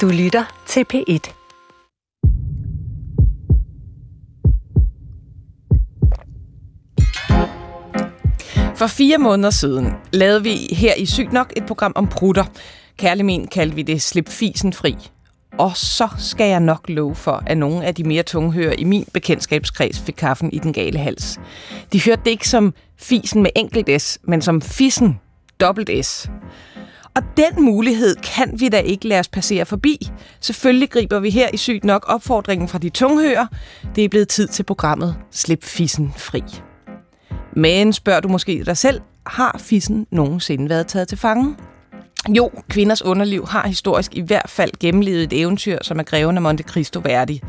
Du lytter til P1. For fire måneder siden lavede vi her i Sygt Nok et program om prutter. Kærlig min kaldte vi det Slip fisen fri. Og så skal jeg nok love for, at nogle af de mere tunghører i min bekendtskabskreds fik kaffen i den gale hals. De hørte det ikke som fisen med enkelt S, men som fissen dobbelt S. Og den mulighed kan vi da ikke lade os passere forbi. Selvfølgelig griber vi her i Sygt Nok opfordringen fra de tunghører. Det er blevet tid til programmet Slip fissen fri. Men spørger du måske dig selv, har fissen nogensinde været taget til fange? Jo, kvinders underliv har historisk i hvert fald gennemlevet et eventyr, som er greven af Monte Cristo værdig.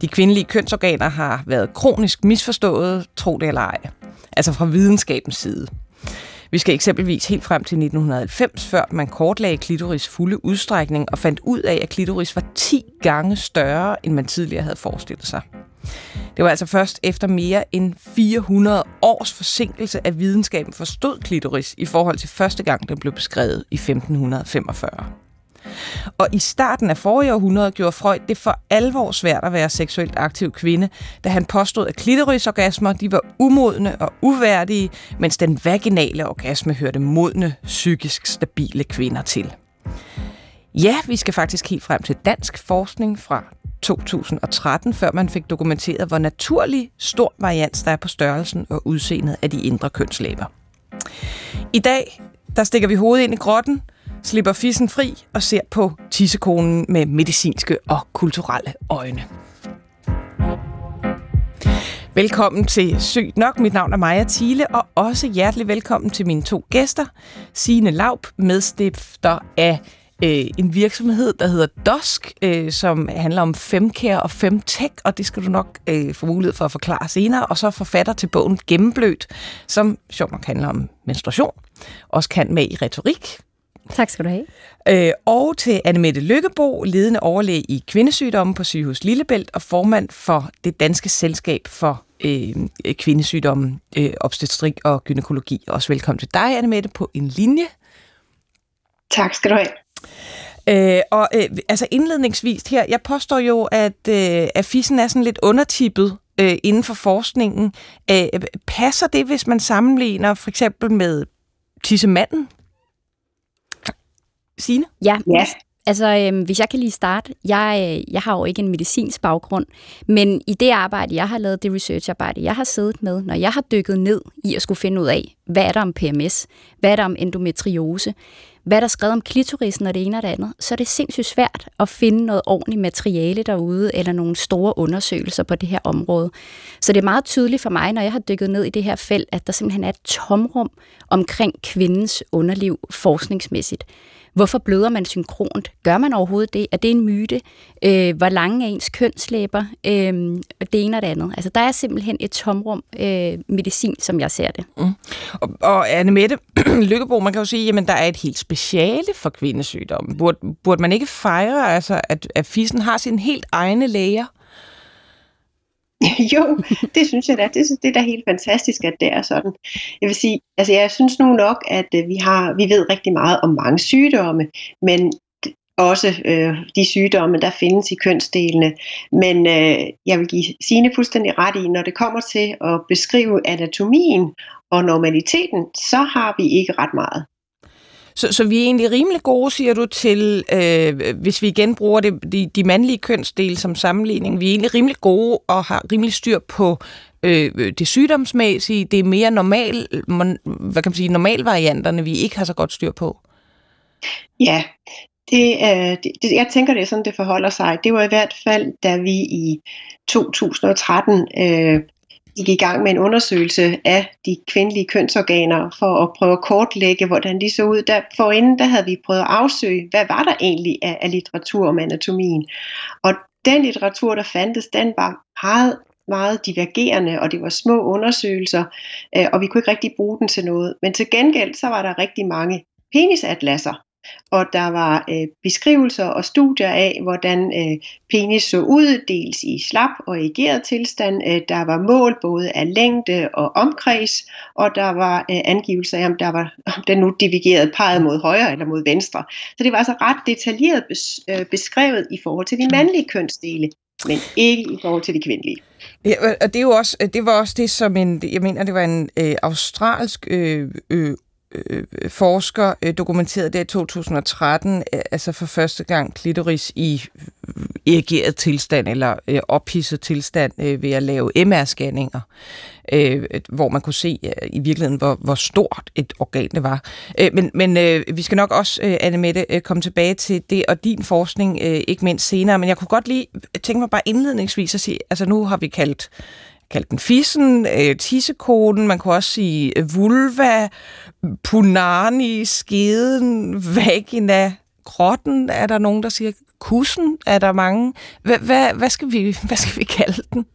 De kvindelige kønsorganer har været kronisk misforstået, tro det eller ej. Altså fra videnskabens side. Vi skal eksempelvis helt frem til 1990, før man kortlagde klitoris fulde udstrækning og fandt ud af, at klitoris var 10 gange større, end man tidligere havde forestillet sig. Det var altså først efter mere end 400 års forsinkelse at videnskaben forstod klitoris i forhold til første gang, den blev beskrevet i 1545. Og i starten af forrige århundrede gjorde Freud det for alvor svært at være seksuelt aktiv kvinde, da han påstod, at klitorisorgasmer de var umodne og uværdige, mens den vaginale orgasme hørte modne, psykisk stabile kvinder til. Ja, vi skal faktisk helt frem til dansk forskning fra 2013, før man fik dokumenteret, hvor naturlig stor varians der er på størrelsen og udseendet af de indre kønslæber. I dag, der stikker vi hovedet ind i grotten, slipper fissen fri og ser på tissekonen med medicinske og kulturelle øjne. Velkommen til Sygt Nok. Mit navn er Maja Thiele, og også hjertelig velkommen til mine to gæster. Signe Laup, medstifter af øh, en virksomhed, der hedder Dusk, øh, som handler om femcare og femtech, og det skal du nok øh, få mulighed for at forklare senere. Og så forfatter til bogen Gennemblødt, som sjovt nok handler om menstruation. Også kan med i retorik. Tak skal du have. Øh, og til Annemette Lykkebo, ledende overlæge i kvindesygdomme på sygehus Lillebælt og formand for det danske selskab for øh, kvindesygdomme, øh, obstetrik og gynækologi. Også velkommen til dig, Annemette, på en linje. Tak skal du have. Øh, og øh, altså indledningsvis her, jeg påstår jo, at, øh, at fissen er sådan lidt undertippet øh, inden for forskningen. Øh, passer det, hvis man sammenligner for eksempel med tissemanden? Signe? Ja, ja. Altså, øh, hvis jeg kan lige starte. Jeg, øh, jeg har jo ikke en medicinsk baggrund, men i det arbejde, jeg har lavet, det researcharbejde, jeg har siddet med, når jeg har dykket ned i at skulle finde ud af, hvad er der om PMS, hvad er der om endometriose, hvad der er skrevet om klitorisen og det ene og det andet, så er det sindssygt svært at finde noget ordentligt materiale derude, eller nogle store undersøgelser på det her område. Så det er meget tydeligt for mig, når jeg har dykket ned i det her felt, at der simpelthen er et tomrum omkring kvindens underliv forskningsmæssigt. Hvorfor bløder man synkront? Gør man overhovedet det? Er det en myte? Øh, hvor lange er ens kønslæber? Øh, det ene og det andet. Altså, der er simpelthen et tomrum øh, medicin, som jeg ser det. Mm. Og, og Anne-Mette Lykkebo, man kan jo sige, at der er et helt speciale for kvindesygdomme. Burde, burde man ikke fejre, altså, at, at fissen har sin helt egne læger? jo, det synes jeg da. Det, det er da helt fantastisk, at det er sådan. Jeg vil sige, altså jeg synes nu nok, at øh, vi har, vi ved rigtig meget om mange sygdomme, men også øh, de sygdomme, der findes i kønsdelene. Men øh, jeg vil give sine fuldstændig ret i, når det kommer til at beskrive anatomien og normaliteten, så har vi ikke ret meget. Så, så vi er egentlig rimelig gode, siger du, til, øh, hvis vi igen bruger det, de, de mandlige kønsdele som sammenligning, vi er egentlig rimelig gode og har rimelig styr på øh, det sygdomsmæssige, det er mere normal, hvad kan man sige, normalvarianterne, vi ikke har så godt styr på. Ja, det, øh, det, jeg tænker, det er sådan, det forholder sig. Det var i hvert fald, da vi i 2013 øh, gik i gang med en undersøgelse af de kvindelige kønsorganer for at prøve at kortlægge, hvordan de så ud. Der, forinden der havde vi prøvet at afsøge, hvad var der egentlig af, af litteratur om anatomien. Og den litteratur, der fandtes, den var meget meget divergerende, og det var små undersøgelser, øh, og vi kunne ikke rigtig bruge den til noget. Men til gengæld, så var der rigtig mange penisatlasser, og der var øh, beskrivelser og studier af, hvordan øh, penis så ud, dels i slap og erigeret tilstand. Øh, der var mål både af længde og omkreds, og der var øh, angivelser af, om, der var, om den nu divigerede peget mod højre eller mod venstre. Så det var altså ret detaljeret bes, øh, beskrevet i forhold til de mandlige kønsdele, men ikke i forhold til de kvindelige. Ja, og det er jo også, det var også det som en, jeg mener, det var en øh, australsk øh, øh, øh, forsker øh, dokumenterede det i 2013, øh, altså for første gang klitoris i øh, erigeret tilstand eller øh, ophidset tilstand øh, ved at lave MR-scanninger, øh, hvor man kunne se øh, i virkeligheden, hvor, hvor stort et organ det var. Øh, men men øh, vi skal nok også, øh, Anne-Mette, øh, komme tilbage til det og din forskning, øh, ikke mindst senere, men jeg kunne godt lige tænke mig bare indledningsvis at sige, altså nu har vi kaldt kaldt den fissen, øh, tissekoden, man kunne også sige øh, vulva, punani, skeden, vagina, grotten, er der nogen, der siger kussen, er der mange. Hvad, hvad, hvad, skal, vi, hvad skal vi kalde den?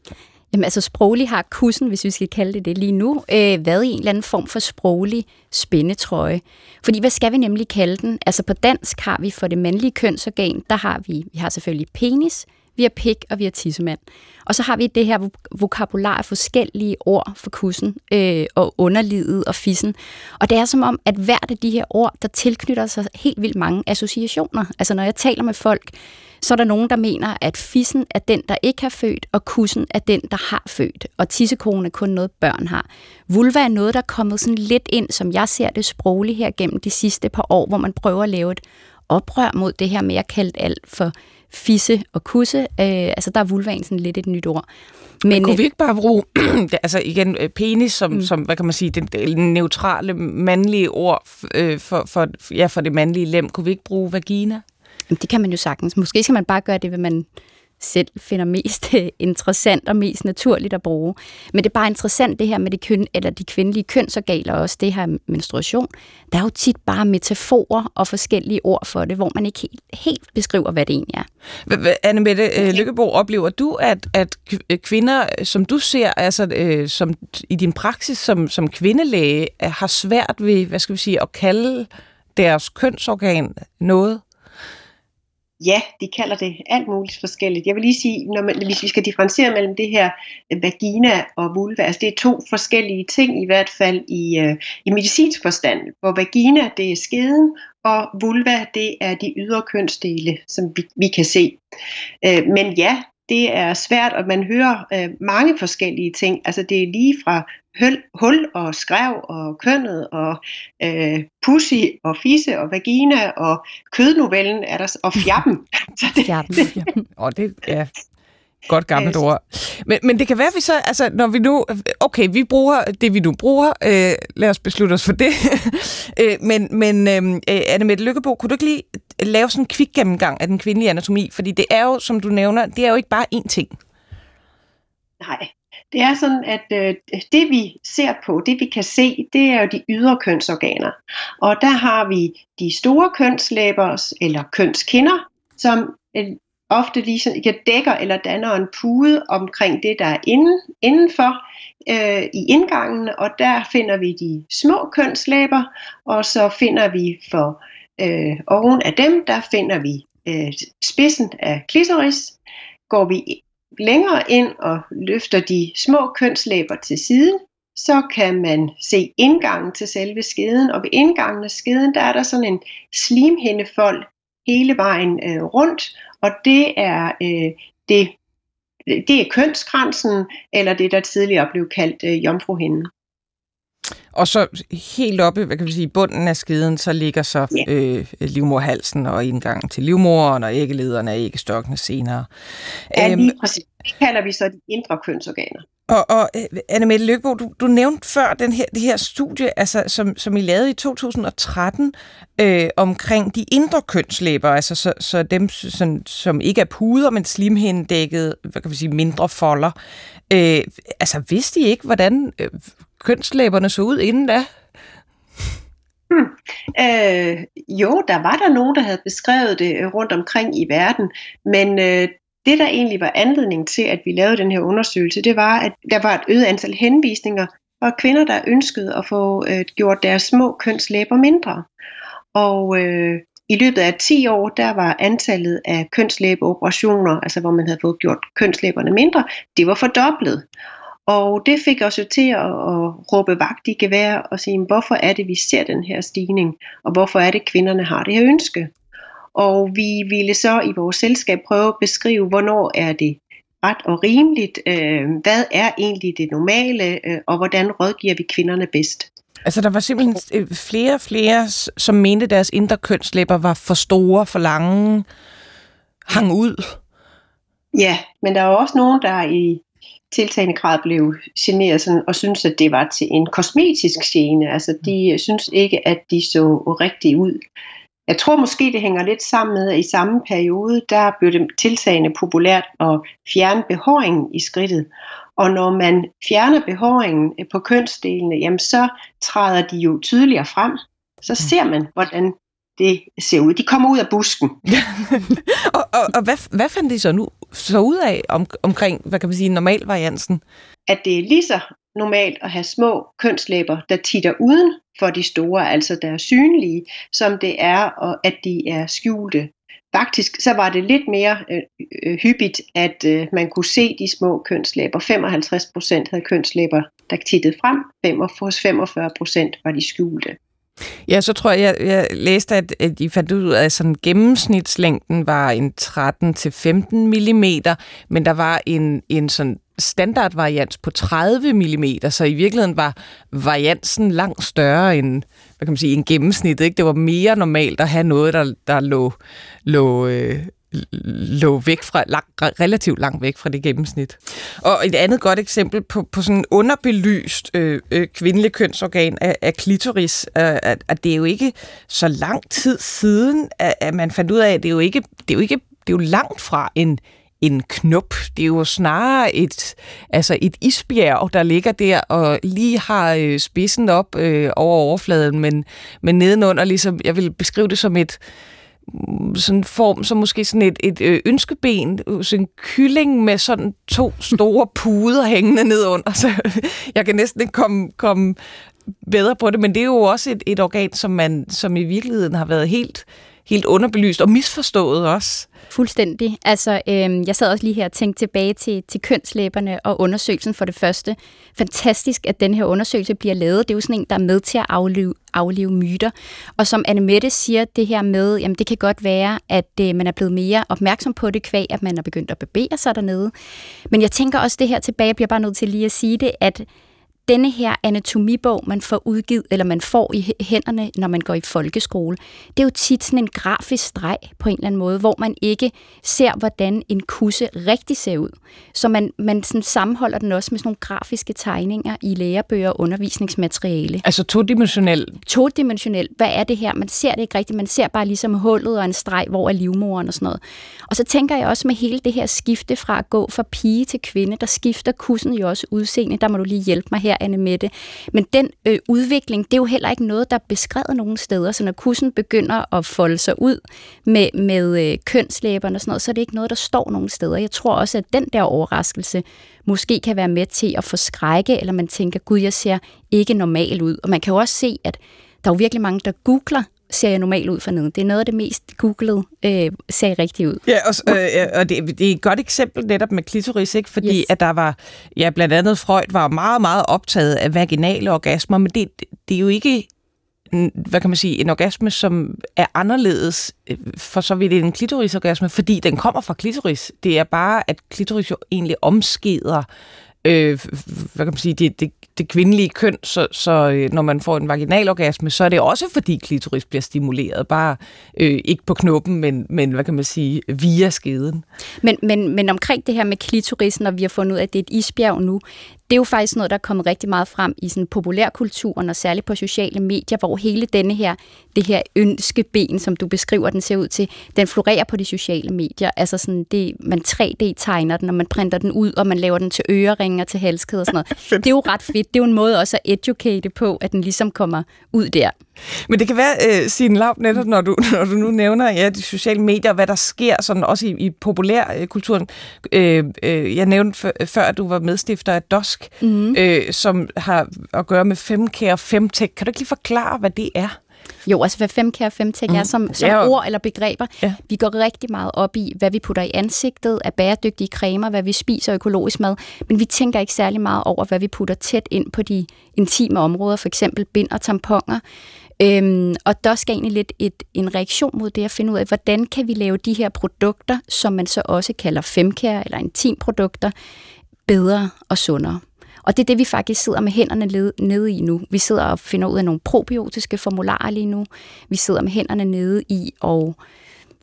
Jamen altså sproglig har kussen, hvis vi skal kalde det det lige nu, øh, været i en eller anden form for sproglig spændetrøje. Fordi hvad skal vi nemlig kalde den? Altså på dansk har vi for det mandlige kønsorgan, der har vi, vi har selvfølgelig penis, vi har pik, og vi har tissemand. Og så har vi det her vokabular af forskellige ord for kussen øh, og underlivet og fissen. Og det er som om, at hvert af de her ord, der tilknytter sig helt vildt mange associationer. Altså når jeg taler med folk, så er der nogen, der mener, at fissen er den, der ikke har født, og kussen er den, der har født. Og tissekonen er kun noget, børn har. Vulva er noget, der er kommet sådan lidt ind, som jeg ser det sprogligt her gennem de sidste par år, hvor man prøver at lave et oprør mod det her med at kalde alt for fisse og kusse. Øh, altså der er vulvaen sådan lidt et nyt ord. Men, Men kunne øh, vi ikke bare bruge, altså igen, øh, penis som, mm. som hvad kan man sige, den neutrale mandlige ord øh, for, for, ja, for det mandlige lem. Kunne vi ikke bruge vagina? Det kan man jo sagtens. Måske skal man bare gøre det, hvad man selv finder mest interessant og mest naturligt at bruge. Men det er bare interessant det her med det køn, eller de kvindelige kønsorganer også, det her menstruation. Der er jo tit bare metaforer og forskellige ord for det, hvor man ikke helt, helt beskriver, hvad det egentlig er. Anne Mette øh, Lykkebo, oplever du, at, at kvinder, som du ser, altså øh, som i din praksis som, som kvindelæge, har svært ved, hvad skal vi sige, at kalde deres kønsorgan noget? Ja, de kalder det alt muligt forskelligt. Jeg vil lige sige, når man, hvis vi skal differentiere mellem det her øh, vagina og vulva, altså det er to forskellige ting i hvert fald i, øh, i medicinsk forstand. Hvor vagina, det er skeden, og vulva, det er de ydre kønsdele, som vi, vi kan se. Øh, men ja, det er svært, og man hører uh, mange forskellige ting. Altså det er lige fra hul, hul og skrev og kønnet og øh, pussy og fisse og vagina og kødnovellen er der, og fjappen. fjappen. Og det, ja, Godt gammelt øh, ord. Men, men det kan være, at vi så, altså, når vi nu, okay, vi bruger det, vi nu bruger, øh, lad os beslutte os for det. øh, men men øh, Anne Mette Lykkebo, kunne du ikke lige lave sådan en kvik gennemgang af den kvindelige anatomi? Fordi det er jo, som du nævner, det er jo ikke bare én ting. Nej, det er sådan, at øh, det vi ser på, det vi kan se, det er jo de ydre kønsorganer. Og der har vi de store kønslæber eller kønskinder, som øh, ofte ligesom jeg dækker eller danner en pude omkring det, der er inden, indenfor øh, i indgangen, og der finder vi de små kønslæber, og så finder vi for øh, oven af dem, der finder vi øh, spidsen af klitoris. Går vi længere ind og løfter de små kønslæber til siden, så kan man se indgangen til selve skeden, og ved indgangen af skeden, der er der sådan en slimhændefold hele vejen øh, rundt, og det er øh, det, det er kønsgrænsen, eller det, der tidligere blev kaldt øh, jomfruhinden. Og så helt oppe, hvad kan vi sige, bunden af skeden, så ligger så ja. øh, livmorhalsen og indgangen til livmoren og æggelederne og æggestokkene senere. Ja, lige æm, præcis. Det kalder vi så de indre kønsorganer. Og, og øh, Anne-Mette Løkbo, du, du nævnte før den her, det her studie, altså, som, som I lavede i 2013 øh, omkring de indre kønslæber, altså så, så dem, som, som ikke er puder, men slimhindedækket, hvad kan vi sige, mindre folder. Øh, altså vidste I ikke, hvordan øh, kønslæberne så ud inden da? Hmm. Øh, jo, der var der nogen, der havde beskrevet det øh, rundt omkring i verden, men øh, det, der egentlig var anledning til, at vi lavede den her undersøgelse, det var, at der var et øget antal henvisninger fra kvinder, der ønskede at få øh, gjort deres små kønslæber mindre. Og øh, i løbet af 10 år, der var antallet af kønslæbeoperationer, altså hvor man havde fået gjort kønslæberne mindre, det var fordoblet. Og det fik os jo til at, at råbe vagt i gevær og sige, hvorfor er det, vi ser den her stigning, og hvorfor er det, kvinderne har det her ønske. Og vi ville så i vores selskab prøve at beskrive, hvornår er det ret og rimeligt, øh, hvad er egentlig det normale, øh, og hvordan rådgiver vi kvinderne bedst. Altså, der var simpelthen øh, flere og flere, som mente, at deres indre kønslæber var for store, for lange, hang ud. Ja, men der var også nogen, der i tiltagende grad blev generet sådan, og synes at det var til en kosmetisk gene. Altså, de synes ikke, at de så rigtigt ud. Jeg tror måske, det hænger lidt sammen med, at i samme periode, der blev det tiltagende populært at fjerne behåringen i skridtet. Og når man fjerner behåringen på kønsdelene, jamen så træder de jo tydeligere frem. Så mm. ser man, hvordan det ser ud. De kommer ud af busken. og og, og hvad, hvad fandt de så nu så ud af om, omkring, hvad kan man sige, normalvariansen? At det er lige så normalt at have små kønslæber, der titter uden for de store, altså der er synlige, som det er, at de er skjulte. Faktisk så var det lidt mere øh, øh, hyppigt, at øh, man kunne se de små kønslæber. 55 procent havde kønslæber, der tittede frem. 45 procent var de skjulte. Ja, så tror jeg, jeg, jeg læste, at, at I fandt ud af, at sådan gennemsnitslængden var en 13-15 mm, men der var en, en sådan standardvarians på 30 mm, så i virkeligheden var variansen langt større end, hvad kan man sige, en gennemsnit. Ikke? Det var mere normalt at have noget, der, der lå, lå, øh, lå væk fra, lang, relativt langt væk fra det gennemsnit. Og et andet godt eksempel på, på sådan en underbelyst øh, øh, kvindelig kønsorgan er, er klitoris, øh, at, at det er jo ikke så lang tid siden, at, at man fandt ud af, at det er jo ikke, det er jo ikke det er jo langt fra en, en knop. Det er jo snarere et, altså et isbjerg, der ligger der og lige har øh, spidsen op øh, over overfladen, men, men nedenunder, ligesom, jeg vil beskrive det som et, sådan form som måske sådan et, et øh, ønskeben, sådan en kylling med sådan to store puder hængende ned under, så jeg kan næsten ikke komme, komme bedre på det, men det er jo også et, et organ, som man som i virkeligheden har været helt, helt underbelyst og misforstået også. Fuldstændig. Altså, øh, jeg sad også lige her og tænkte tilbage til, til kønslæberne og undersøgelsen for det første. Fantastisk, at den her undersøgelse bliver lavet. Det er jo sådan en, der er med til at aflive, aflive myter. Og som Anne Mette siger, det her med, jamen det kan godt være, at øh, man er blevet mere opmærksom på det kvæg, at man er begyndt at bevæge sig dernede. Men jeg tænker også det her tilbage, jeg bliver bare nødt til lige at sige det, at denne her anatomibog, man får udgivet, eller man får i hænderne, når man går i folkeskole, det er jo tit sådan en grafisk streg på en eller anden måde, hvor man ikke ser, hvordan en kusse rigtig ser ud. Så man, man sådan sammenholder den også med sådan nogle grafiske tegninger i lærebøger og undervisningsmateriale. Altså todimensionel? Todimensionel. Hvad er det her? Man ser det ikke rigtigt. Man ser bare ligesom hullet og en streg, hvor er livmoren og sådan noget. Og så tænker jeg også med hele det her skifte fra at gå fra pige til kvinde, der skifter kussen jo også udseende. Der må du lige hjælpe mig her Anne Mette. Men den øh, udvikling, det er jo heller ikke noget, der er beskrevet nogen steder. Så når kussen begynder at folde sig ud med, med øh, kønslæberne og sådan noget, så er det ikke noget, der står nogen steder. Jeg tror også, at den der overraskelse måske kan være med til at forskrække, eller man tænker, gud, jeg ser ikke normal ud. Og man kan jo også se, at der er jo virkelig mange, der googler ser jeg normalt ud for neden. Det er noget af det mest googlede, øh, ser rigtigt ud. Ja, og, øh, og det, det er et godt eksempel netop med klitoris, ikke? fordi yes. at der var, ja, blandt andet Freud var meget, meget optaget af vaginale orgasmer, men det, det er jo ikke hvad kan man sige, en orgasme, som er anderledes øh, for så vidt en klitorisorgasme, fordi den kommer fra klitoris. Det er bare, at klitoris jo egentlig omskeder øh, hvad kan man sige, det, det, det kvindelige køn, så, så øh, når man får en vaginal orgasme, så er det også fordi klitoris bliver stimuleret, bare øh, ikke på knoppen, men, men hvad kan man sige, via skeden. Men, men, men omkring det her med klitoris, når vi har fundet ud af, at det er et isbjerg nu, det er jo faktisk noget, der er kommet rigtig meget frem i sådan populærkulturen, og særligt på sociale medier, hvor hele denne her, det her ønskeben, som du beskriver, den ser ud til, den florerer på de sociale medier. Altså sådan, det, man 3D-tegner den, og man printer den ud, og man laver den til øreringer, til halskæder og sådan noget. det er jo ret fedt. Det er jo en måde også at educate på, at den ligesom kommer ud der. Men det kan være, uh, Signe Lav, netop når du, når du nu nævner ja, de sociale medier, hvad der sker sådan også i, i populærkulturen. Uh, uh, jeg nævnte før, at du var medstifter af DOSK, mm. uh, som har at gøre med 5K og 5 Kan du ikke lige forklare, hvad det er? Jo, altså hvad 5K og 5 mm. er som, som ja, ord eller begreber. Ja. Vi går rigtig meget op i, hvad vi putter i ansigtet af bæredygtige cremer, hvad vi spiser økologisk mad, men vi tænker ikke særlig meget over, hvad vi putter tæt ind på de intime områder, for eksempel bind og tamponer. Øhm, og der skal egentlig lidt et, en reaktion mod det at finde ud af, hvordan kan vi lave de her produkter, som man så også kalder femkær eller intimprodukter, bedre og sundere. Og det er det, vi faktisk sidder med hænderne nede i nu. Vi sidder og finder ud af nogle probiotiske formularer lige nu. Vi sidder med hænderne nede i og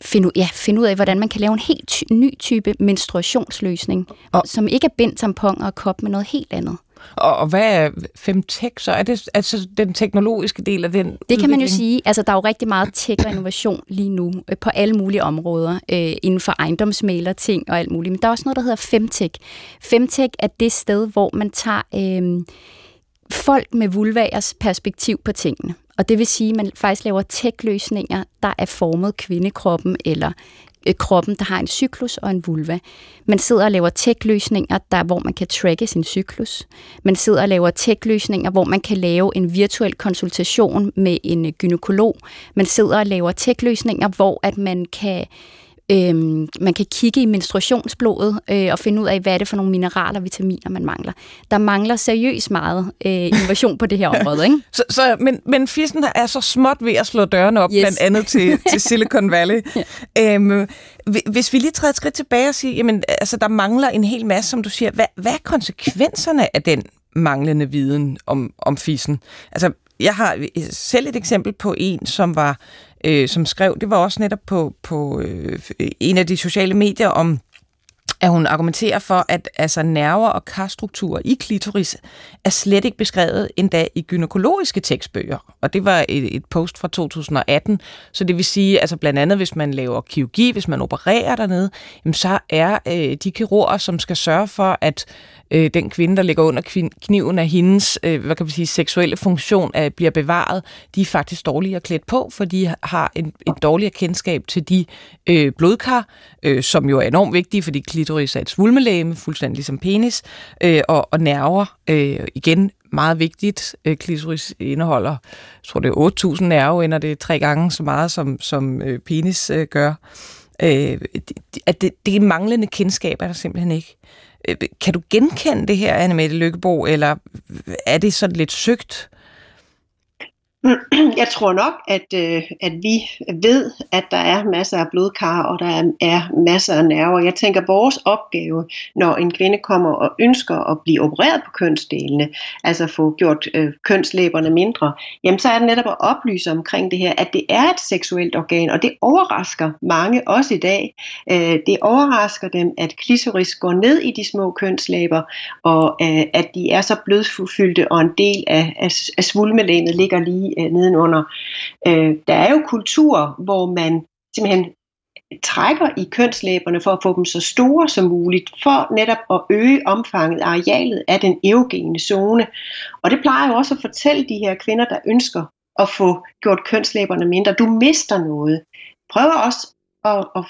finde, ja, finde ud af, hvordan man kan lave en helt ty- ny type menstruationsløsning, og, som ikke er bind, tampon og kop, men noget helt andet. Og, og hvad er femtech så? Er det altså den teknologiske del af den Det udvikling? kan man jo sige. Altså, der er jo rigtig meget tech og innovation lige nu øh, på alle mulige områder øh, inden for ejendomsmaler ting og alt muligt. Men der er også noget, der hedder femtech. Femtech er det sted, hvor man tager øh, folk med vulvagers perspektiv på tingene. Og det vil sige, at man faktisk laver tech-løsninger, der er formet kvindekroppen eller Øh, kroppen, der har en cyklus og en vulva. Man sidder og laver tech-løsninger, der, hvor man kan tracke sin cyklus. Man sidder og laver tech-løsninger, hvor man kan lave en virtuel konsultation med en gynekolog. Man sidder og laver tech-løsninger, hvor at man kan Øhm, man kan kigge i menstruationsblodet øh, og finde ud af, hvad er det for nogle mineraler og vitaminer, man mangler. Der mangler seriøst meget øh, innovation på det her område. Ikke? så, så, men, men fissen er så småt ved at slå dørene op, yes. blandt andet til, til Silicon Valley. ja. øhm, hvis vi lige træder et skridt tilbage og siger, jamen, altså, der mangler en hel masse, som du siger. Hvad, hvad er konsekvenserne af den manglende viden om, om fissen? Altså, jeg har selv et eksempel på en, som var øh, som skrev, det var også netop på, på øh, en af de sociale medier om at hun argumenterer for, at altså, nerver og karstrukturer i klitoris er slet ikke beskrevet endda i gynækologiske tekstbøger. Og det var et, et post fra 2018. Så det vil sige, altså blandt andet, hvis man laver kirurgi, hvis man opererer dernede, jamen, så er øh, de kirurger, som skal sørge for, at øh, den kvinde, der ligger under kniven af hendes øh, hvad kan man sige, seksuelle funktion, øh, bliver bevaret, de er faktisk dårligere klædt på, for de har en, et dårligere kendskab til de øh, blodkar, øh, som jo er enormt vigtige, fordi klitoris er et svulmelæme, fuldstændig ligesom penis, øh, og, og nerver, øh, igen meget vigtigt. Øh, klitoris indeholder, jeg tror det er 8.000 nerveender, det er tre gange så meget, som, som øh, penis øh, gør. Øh, at det, det manglende kendskab, er der simpelthen ikke. Øh, kan du genkende det her, Annemette Lykkebo, eller er det sådan lidt søgt? Jeg tror nok, at, øh, at vi ved, at der er masser af blodkar, og der er masser af nerver. Jeg tænker, at vores opgave, når en kvinde kommer og ønsker at blive opereret på kønsdelene, altså få gjort øh, kønslæberne mindre, jamen så er det netop at oplyse omkring det her, at det er et seksuelt organ, og det overrasker mange også i dag. Øh, det overrasker dem, at klitoris går ned i de små kønslæber, og øh, at de er så blødfyldte, og en del af, af, af svulmelænet ligger lige øh, nedenunder. Øh, der er jo kulturer, hvor man simpelthen trækker i kønslæberne for at få dem så store som muligt, for netop at øge omfanget af arealet af den erogene zone. Og det plejer jo også at fortælle de her kvinder, der ønsker at få gjort kønslæberne mindre. Du mister noget. Prøv også at, at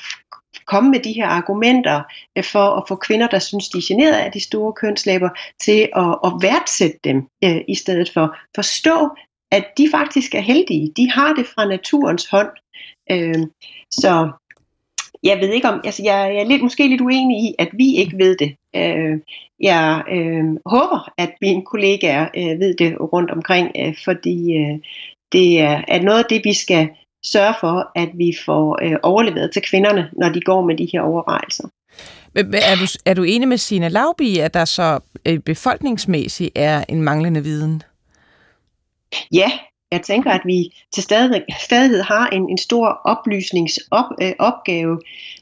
komme med de her argumenter øh, for at få kvinder, der synes, de er generet af de store kønslæber, til at, at værdsætte dem øh, i stedet for. Forstå, at de faktisk er heldige. De har det fra naturens hånd. Øh, så jeg ved ikke om, altså jeg, jeg er lidt, måske lidt uenig i, at vi ikke ved det. Øh, jeg øh, håber, at mine kollegaer øh, ved det rundt omkring, øh, fordi øh, det er, er noget af det, vi skal sørge for, at vi får øh, overleveret til kvinderne, når de går med de her overvejelser. Er du, er du enig med Sina Laubi, at der så øh, befolkningsmæssigt er en manglende viden? Ja, jeg tænker, at vi til stadig, stadighed har en, en stor oplysningsopgave. Øh,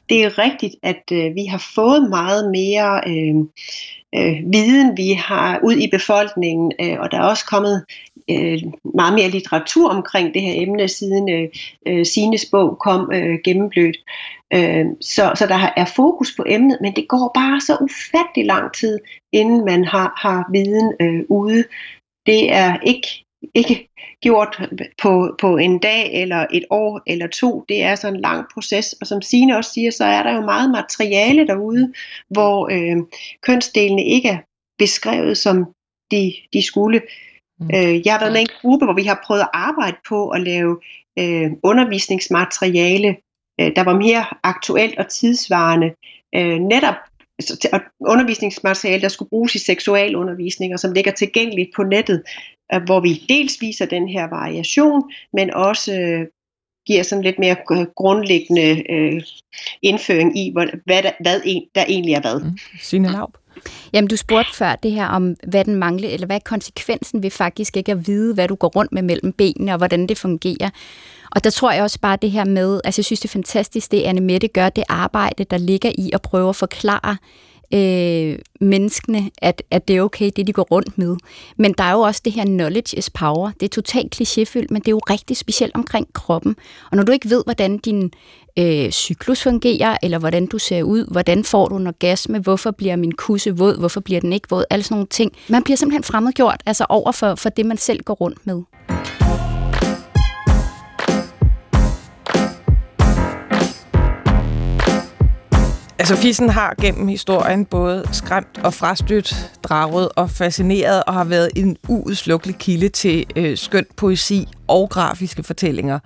det er rigtigt, at øh, vi har fået meget mere øh, øh, viden, vi har ud i befolkningen, øh, og der er også kommet øh, meget mere litteratur omkring det her emne, siden øh, øh Sines bog kom øh, gennemblødt. Øh, så, så der er fokus på emnet, men det går bare så ufattelig lang tid, inden man har, har viden øh, ude. Det er ikke ikke gjort på, på en dag eller et år eller to. Det er sådan en lang proces, og som Signe også siger, så er der jo meget materiale derude, hvor øh, kønsdelene ikke er beskrevet som de, de skulle. Mm. Øh, jeg har været med i en gruppe, hvor vi har prøvet at arbejde på at lave øh, undervisningsmateriale, øh, der var mere aktuelt og tidsvarende, øh, netop undervisningsmateriale, der skulle bruges i seksualundervisning, og som ligger tilgængeligt på nettet, øh, hvor vi dels viser den her variation, men også øh, giver sådan lidt mere grundlæggende øh, indføring i, hvad, hvad, der, hvad en, der egentlig er hvad. Mm. Signe Laub. Jamen, du spurgte før det her om, hvad den mangler, eller hvad er konsekvensen ved faktisk ikke at vide, hvad du går rundt med mellem benene, og hvordan det fungerer. Og der tror jeg også bare det her med, altså jeg synes det er fantastisk, det Anne Mette gør, det arbejde, der ligger i at prøve at forklare øh, menneskene, at, at det er okay, det de går rundt med. Men der er jo også det her knowledge is power. Det er totalt klichéfyldt, men det er jo rigtig specielt omkring kroppen. Og når du ikke ved, hvordan din øh, cyklus fungerer, eller hvordan du ser ud, hvordan får du en orgasme, hvorfor bliver min kusse våd, hvorfor bliver den ikke våd, alle sådan nogle ting. Man bliver simpelthen fremmedgjort altså over for, for det, man selv går rundt med. Altså Fissen har gennem historien både skræmt og frastødt, draget og fascineret og har været en uudslukkelig kilde til øh, skønt poesi og grafiske fortællinger.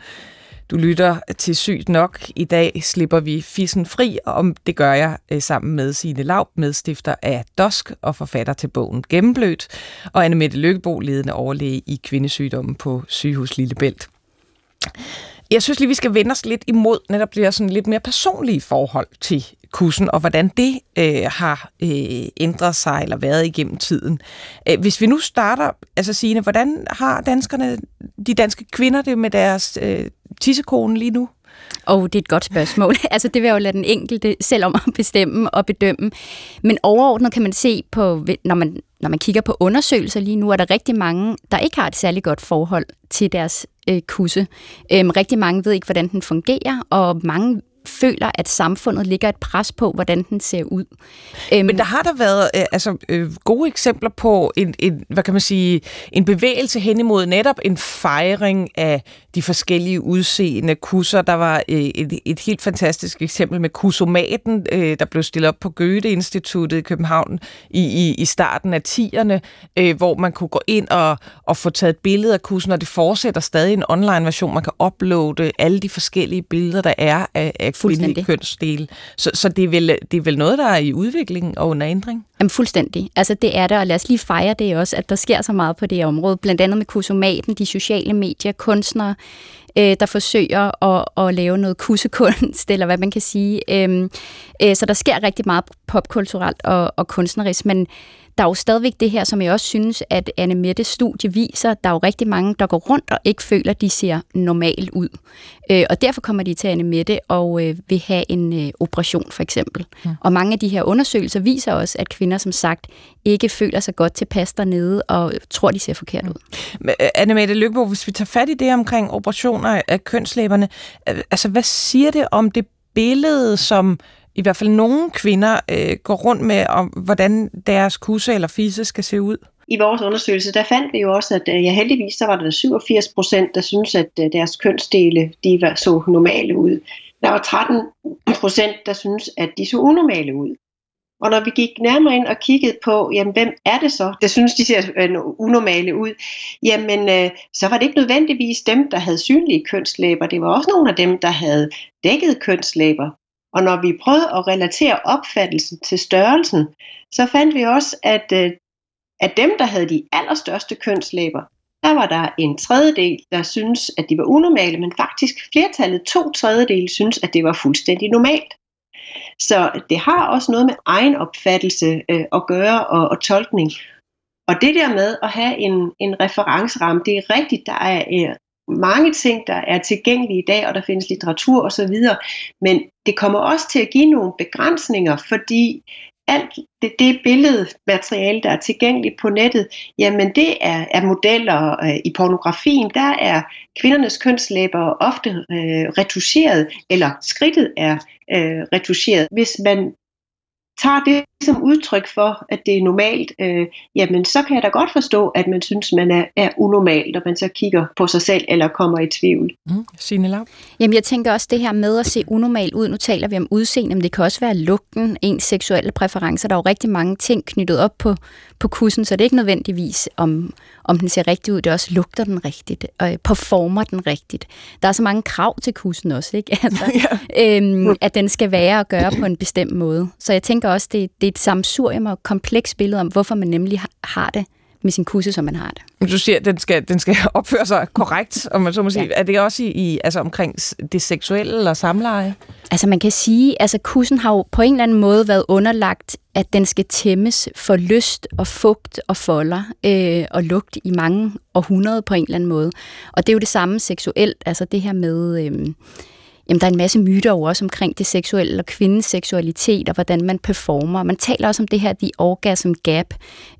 Du lytter til Sygt Nok. I dag slipper vi Fissen fri, og det gør jeg øh, sammen med Signe Laub, medstifter af DOSK og forfatter til bogen Gennemblødt, og Anne Mette Lykkebo, ledende overlæge i kvindesygdommen på sygehus Lillebælt. Jeg synes lige, vi skal vende os lidt imod netop det her sådan lidt mere personlige forhold til kussen, og hvordan det øh, har øh, ændret sig eller været igennem tiden. Øh, hvis vi nu starter, altså Signe, hvordan har danskerne, de danske kvinder det med deres øh, tissekone lige nu? Og oh, det er et godt spørgsmål. altså, det vil jeg jo lade den enkelte selv om at bestemme og bedømme. Men overordnet kan man se på, når man, når man kigger på undersøgelser lige nu, er der rigtig mange, der ikke har et særligt godt forhold til deres øh, kusse. Øhm, rigtig mange ved ikke, hvordan den fungerer, og mange føler, at samfundet ligger et pres på, hvordan den ser ud. Øhm, Men der har der været øh, altså, øh, gode eksempler på en, en, hvad kan man sige, en bevægelse hen imod netop en fejring af de forskellige udseende kusser. Der var øh, et, et helt fantastisk eksempel med kusomaten, øh, der blev stillet op på Goethe-instituttet i København i, i, i starten af 10'erne, øh, hvor man kunne gå ind og, og få taget et billede af kussen, og det fortsætter stadig en online-version. Man kan uploade alle de forskellige billeder, der er af, af kvindelige kønsdele. Så, så det, er vel, det er vel noget, der er i udvikling og under ændring? Jamen fuldstændig. Altså det er det, og lad os lige fejre det også, at der sker så meget på det område. Blandt andet med kusomaten, de sociale medier, kunstnere, øh, der forsøger at, at lave noget kussekunst, eller hvad man kan sige. Øh, øh, så der sker rigtig meget popkulturelt og, og kunstnerisk, men der er jo stadigvæk det her, som jeg også synes, at Anne Mettes studie viser. Der er jo rigtig mange, der går rundt og ikke føler, at de ser normal ud. Øh, og derfor kommer de til Anne Mette og øh, vil have en øh, operation, for eksempel. Ja. Og mange af de her undersøgelser viser også, at kvinder, som sagt, ikke føler sig godt tilpas dernede og tror, de ser forkert ud. Ja. Øh, Anne Mette Lykkebo, hvis vi tager fat i det omkring operationer af kønslæberne, øh, altså hvad siger det om det billede, som i hvert fald nogle kvinder øh, går rundt med, om hvordan deres kusse eller fisse skal se ud? I vores undersøgelse, der fandt vi jo også, at øh, ja, heldigvis så var der 87 procent, der synes at øh, deres kønsdele de var, så normale ud. Der var 13 procent, der synes at de så unormale ud. Og når vi gik nærmere ind og kiggede på, jamen, hvem er det så, der synes, de ser øh, unormale ud, jamen, øh, så var det ikke nødvendigvis dem, der havde synlige kønslæber. Det var også nogle af dem, der havde dækket kønslæber. Og når vi prøvede at relatere opfattelsen til størrelsen, så fandt vi også, at, øh, at dem, der havde de allerstørste kønslæber, der var der en tredjedel, der synes, at de var unormale, men faktisk flertallet, to tredjedel, synes, at det var fuldstændig normalt. Så det har også noget med egen opfattelse øh, at gøre og, og tolkning. Og det der med at have en, en referenceramme, det er rigtigt, der er øh, mange ting, der er tilgængelige i dag, og der findes litteratur osv., men det kommer også til at give nogle begrænsninger, fordi alt det, det billedmateriale, der er tilgængeligt på nettet, jamen det er, er modeller øh, i pornografien. Der er kvindernes kønslæber ofte øh, retuscheret, eller skridtet er øh, retuscheret. Hvis man tager det som udtryk for, at det er normalt, øh, jamen så kan jeg da godt forstå, at man synes, man er, er unormal, når man så kigger på sig selv eller kommer i tvivl. Mm. Signe Lav? Jamen jeg tænker også det her med at se unormal ud. Nu taler vi om udseende, men det kan også være lugten, ens seksuelle præferencer. Der er jo rigtig mange ting knyttet op på, på kussen, så det er ikke nødvendigvis om, om den ser rigtig ud, det også lugter den rigtigt, og performer den rigtigt. Der er så mange krav til kussen også, ikke? Altså, ja. øhm, at den skal være og gøre på en bestemt måde. Så jeg tænker også, det, det er et samsurium og komplekst billede om, hvorfor man nemlig har det med sin kusse, som man har det. Du siger, at den skal, den skal opføre sig korrekt, om man så må sige. Ja. Er det også i, i, altså omkring det seksuelle eller samleje? Altså man kan sige, at altså kussen har jo på en eller anden måde været underlagt, at den skal tæmmes for lyst og fugt og folder øh, og lugt i mange århundreder på en eller anden måde. Og det er jo det samme seksuelt, altså det her med... Øh, jamen, der er en masse myter jo også omkring det seksuelle og kvindens seksualitet og hvordan man performer. Man taler også om det her the orgasm gap.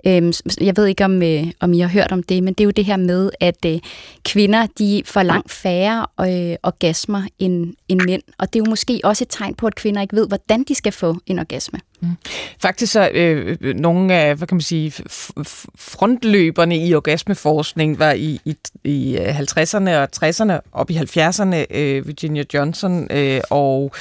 Øhm, jeg ved ikke, om, øh, om I har hørt om det, men det er jo det her med, at øh, kvinder de får langt færre øh, orgasmer end, end mænd. Og det er jo måske også et tegn på, at kvinder ikke ved, hvordan de skal få en orgasme. Mm. Faktisk så øh, nogle af, hvad kan man sige, frontløberne i orgasmeforskning var i, i, i øh, 50'erne og 60'erne, op i 70'erne, øh, Virginia Johnson øh, og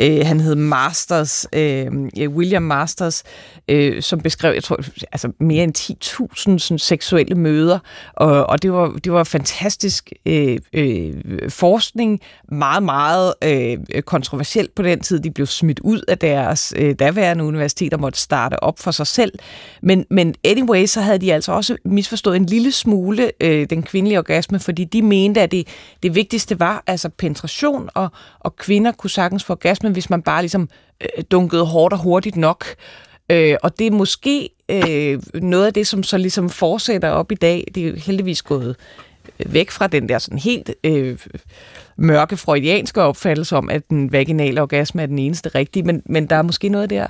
øh, han hed Masters, øh, øh, William Masters, øh, som beskrev, jeg tror, altså mere end 10.000 sådan, seksuelle møder, og, og det var det var fantastisk øh, øh, forskning, meget, meget øh, kontroversielt på den tid. De blev smidt ud af deres øh, daværende universiteter, måtte starte op for sig selv. Men, men anyway, så havde de altså også misforstået en lille smule øh, den kvindelige orgasme, fordi de mente, at det, det vigtigste var altså penetration, og, og kvinder kunne sagtens få orgasme, hvis man bare ligesom øh, dunkede hårdt og hurtigt nok. Øh, og det er måske øh, noget af det, som så ligesom fortsætter op i dag. Det er heldigvis gået øh, væk fra den der sådan helt øh, mørke freudianske opfattelse om, at den vaginale orgasme er den eneste rigtige, men, men der er måske noget der.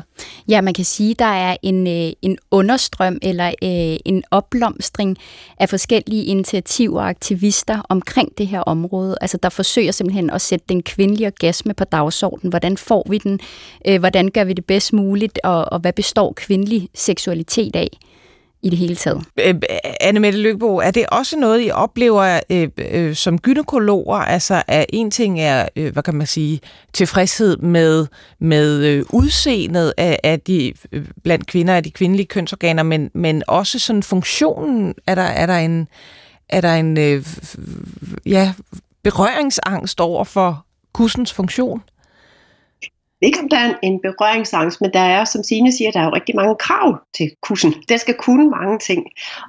Ja, man kan sige, at der er en, øh, en understrøm eller øh, en opblomstring af forskellige initiativer og aktivister omkring det her område. Altså, der forsøger simpelthen at sætte den kvindelige orgasme på dagsordenen. Hvordan får vi den? Øh, hvordan gør vi det bedst muligt? Og, og hvad består kvindelig seksualitet af? I det hele taget. Øh, Anne Mette Lykkebo, er det også noget, I oplever øh, øh, som gynekologer? Altså, at en ting er, øh, hvad kan man sige, tilfredshed med, med øh, udseendet af, af de, øh, blandt kvinder af de kvindelige kønsorganer, men, men også sådan funktionen, er der, er der en, er der en øh, ja, berøringsangst over for kussens funktion? Ikke om der er en berøringsangst, men der er, som Signe siger, der er jo rigtig mange krav til kussen. Den skal kunne mange ting.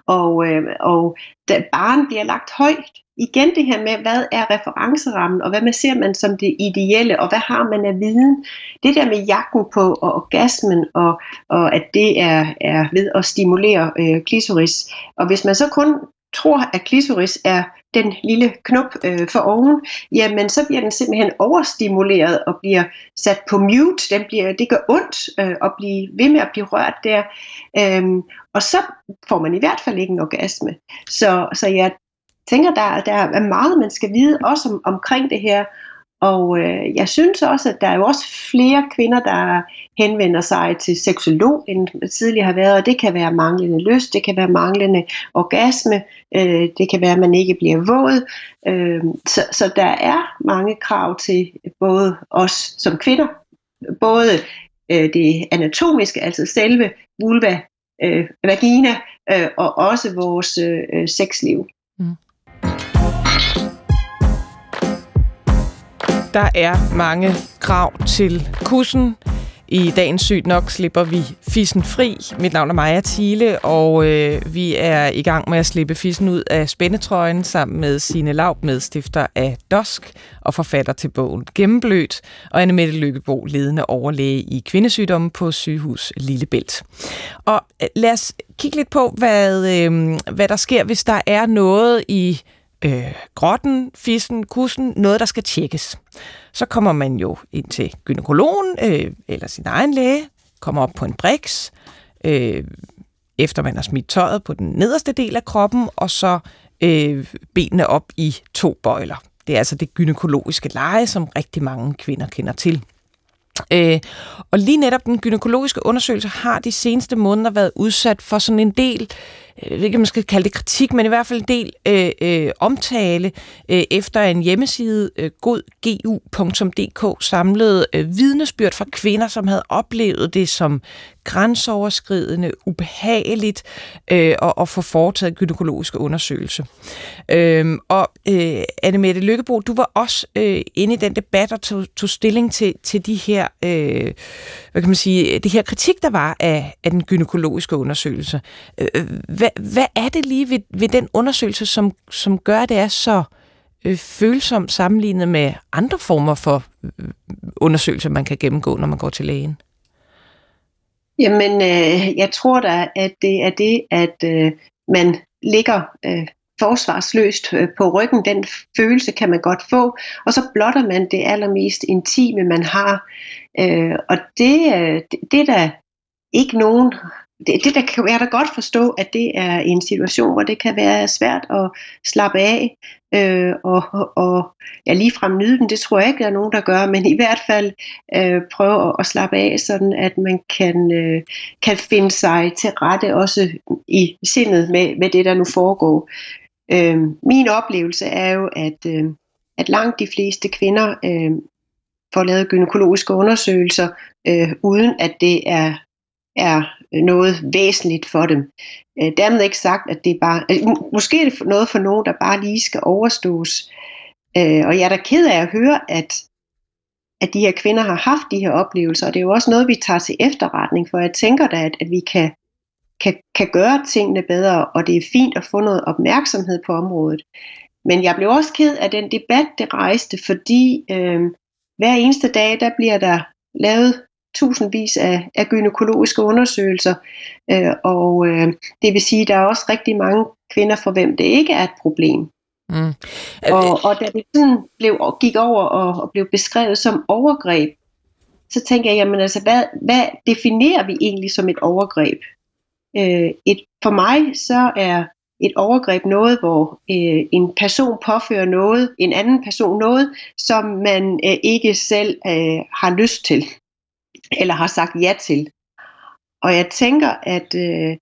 Og, øh, og da barn bliver lagt højt, igen det her med, hvad er referencerammen, og hvad man ser man som det ideelle, og hvad har man af viden. Det der med jakken på og orgasmen, og, og at det er, er ved at stimulere øh, klitoris. Og hvis man så kun tror, at klitoris er den lille knop øh, for oven, jamen så bliver den simpelthen overstimuleret og bliver sat på mute. Den bliver, det gør ondt øh, at blive ved med at blive rørt der. Øhm, og så får man i hvert fald ikke en orgasme. Så, så jeg tænker, der, der er meget, man skal vide også om, omkring det her. Og øh, jeg synes også, at der er jo også flere kvinder, der henvender sig til seksolog, end tidligere har været, og det kan være manglende lyst, det kan være manglende orgasme, øh, det kan være, at man ikke bliver våd. Øh, så, så der er mange krav til både os som kvinder, både øh, det anatomiske, altså selve vulva, øh, vagina, øh, og også vores øh, sexliv. Mm. Der er mange krav til kussen. I dagens Sygt Nok slipper vi fissen fri. Mit navn er Maja Thiele, og øh, vi er i gang med at slippe fissen ud af spændetrøjen sammen med Sine Laub, medstifter af DOSK og forfatter til bogen Gennemblødt, og Anne Mette Lykkebo, ledende overlæge i kvindesygdomme på sygehus Lillebælt. Og øh, lad os kigge lidt på, hvad, øh, hvad der sker, hvis der er noget i øh, grotten, fissen, kussen, noget, der skal tjekkes. Så kommer man jo ind til gynekologen øh, eller sin egen læge, kommer op på en briks, øh, efter man har smidt tøjet på den nederste del af kroppen, og så øh, benene op i to bøjler. Det er altså det gynækologiske leje, som rigtig mange kvinder kender til. Øh, og lige netop den gynækologiske undersøgelse har de seneste måneder været udsat for sådan en del, jeg ved ikke, man skal kalde det kritik, men i hvert fald en del øh, øh, omtale øh, efter en hjemmeside, øh, godgu.dk, samlede øh, vidnesbyrd fra kvinder, som havde oplevet det som grænseoverskridende, ubehageligt øh, at, at få foretaget gynækologiske undersøgelser. Øh, og øh, Annemette Lykkebo, du var også øh, inde i den debat og tog, tog stilling til, til de her, øh, hvad kan man sige, det her kritik, der var af, af den gynækologiske undersøgelse. Øh, øh, hvad, hvad er det lige ved, ved den undersøgelse, som, som gør, at det er så øh, følsomt sammenlignet med andre former for øh, undersøgelser, man kan gennemgå, når man går til lægen? Jamen, øh, jeg tror da, at det er det, at øh, man ligger øh, forsvarsløst øh, på ryggen. Den følelse kan man godt få, og så blotter man det allermest intime, man har. Øh, og det, øh, det, det er da ikke nogen det, det der kan jeg da godt forstå, at det er en situation, hvor det kan være svært at slappe af, øh, og, og ja, ligefrem nyde den, det tror jeg ikke, der er nogen, der gør, men i hvert fald øh, prøve at, at slappe af, sådan at man kan, øh, kan finde sig til rette også i sindet med, med det, der nu foregår. Øh, min oplevelse er jo, at, øh, at langt de fleste kvinder øh, får lavet gynækologiske undersøgelser, øh, uden at det er er noget væsentligt for dem. Øh, dermed ikke sagt, at det er bare... Altså, måske er det noget for nogen, der bare lige skal overstås. Øh, og jeg er da ked af at høre, at, at de her kvinder har haft de her oplevelser, og det er jo også noget, vi tager til efterretning, for jeg tænker da, at, at vi kan, kan, kan gøre tingene bedre, og det er fint at få noget opmærksomhed på området. Men jeg blev også ked af den debat, det rejste, fordi øh, hver eneste dag, der bliver der lavet tusindvis af, af gynækologiske undersøgelser, øh, og øh, det vil sige, at der er også rigtig mange kvinder, for hvem det ikke er et problem. Mm. Og, og da det sådan blev, gik over og, og blev beskrevet som overgreb, så tænker jeg, jamen altså, hvad, hvad definerer vi egentlig som et overgreb? Øh, et, for mig så er et overgreb noget, hvor øh, en person påfører noget, en anden person noget, som man øh, ikke selv øh, har lyst til eller har sagt ja til. Og jeg tænker, at øh,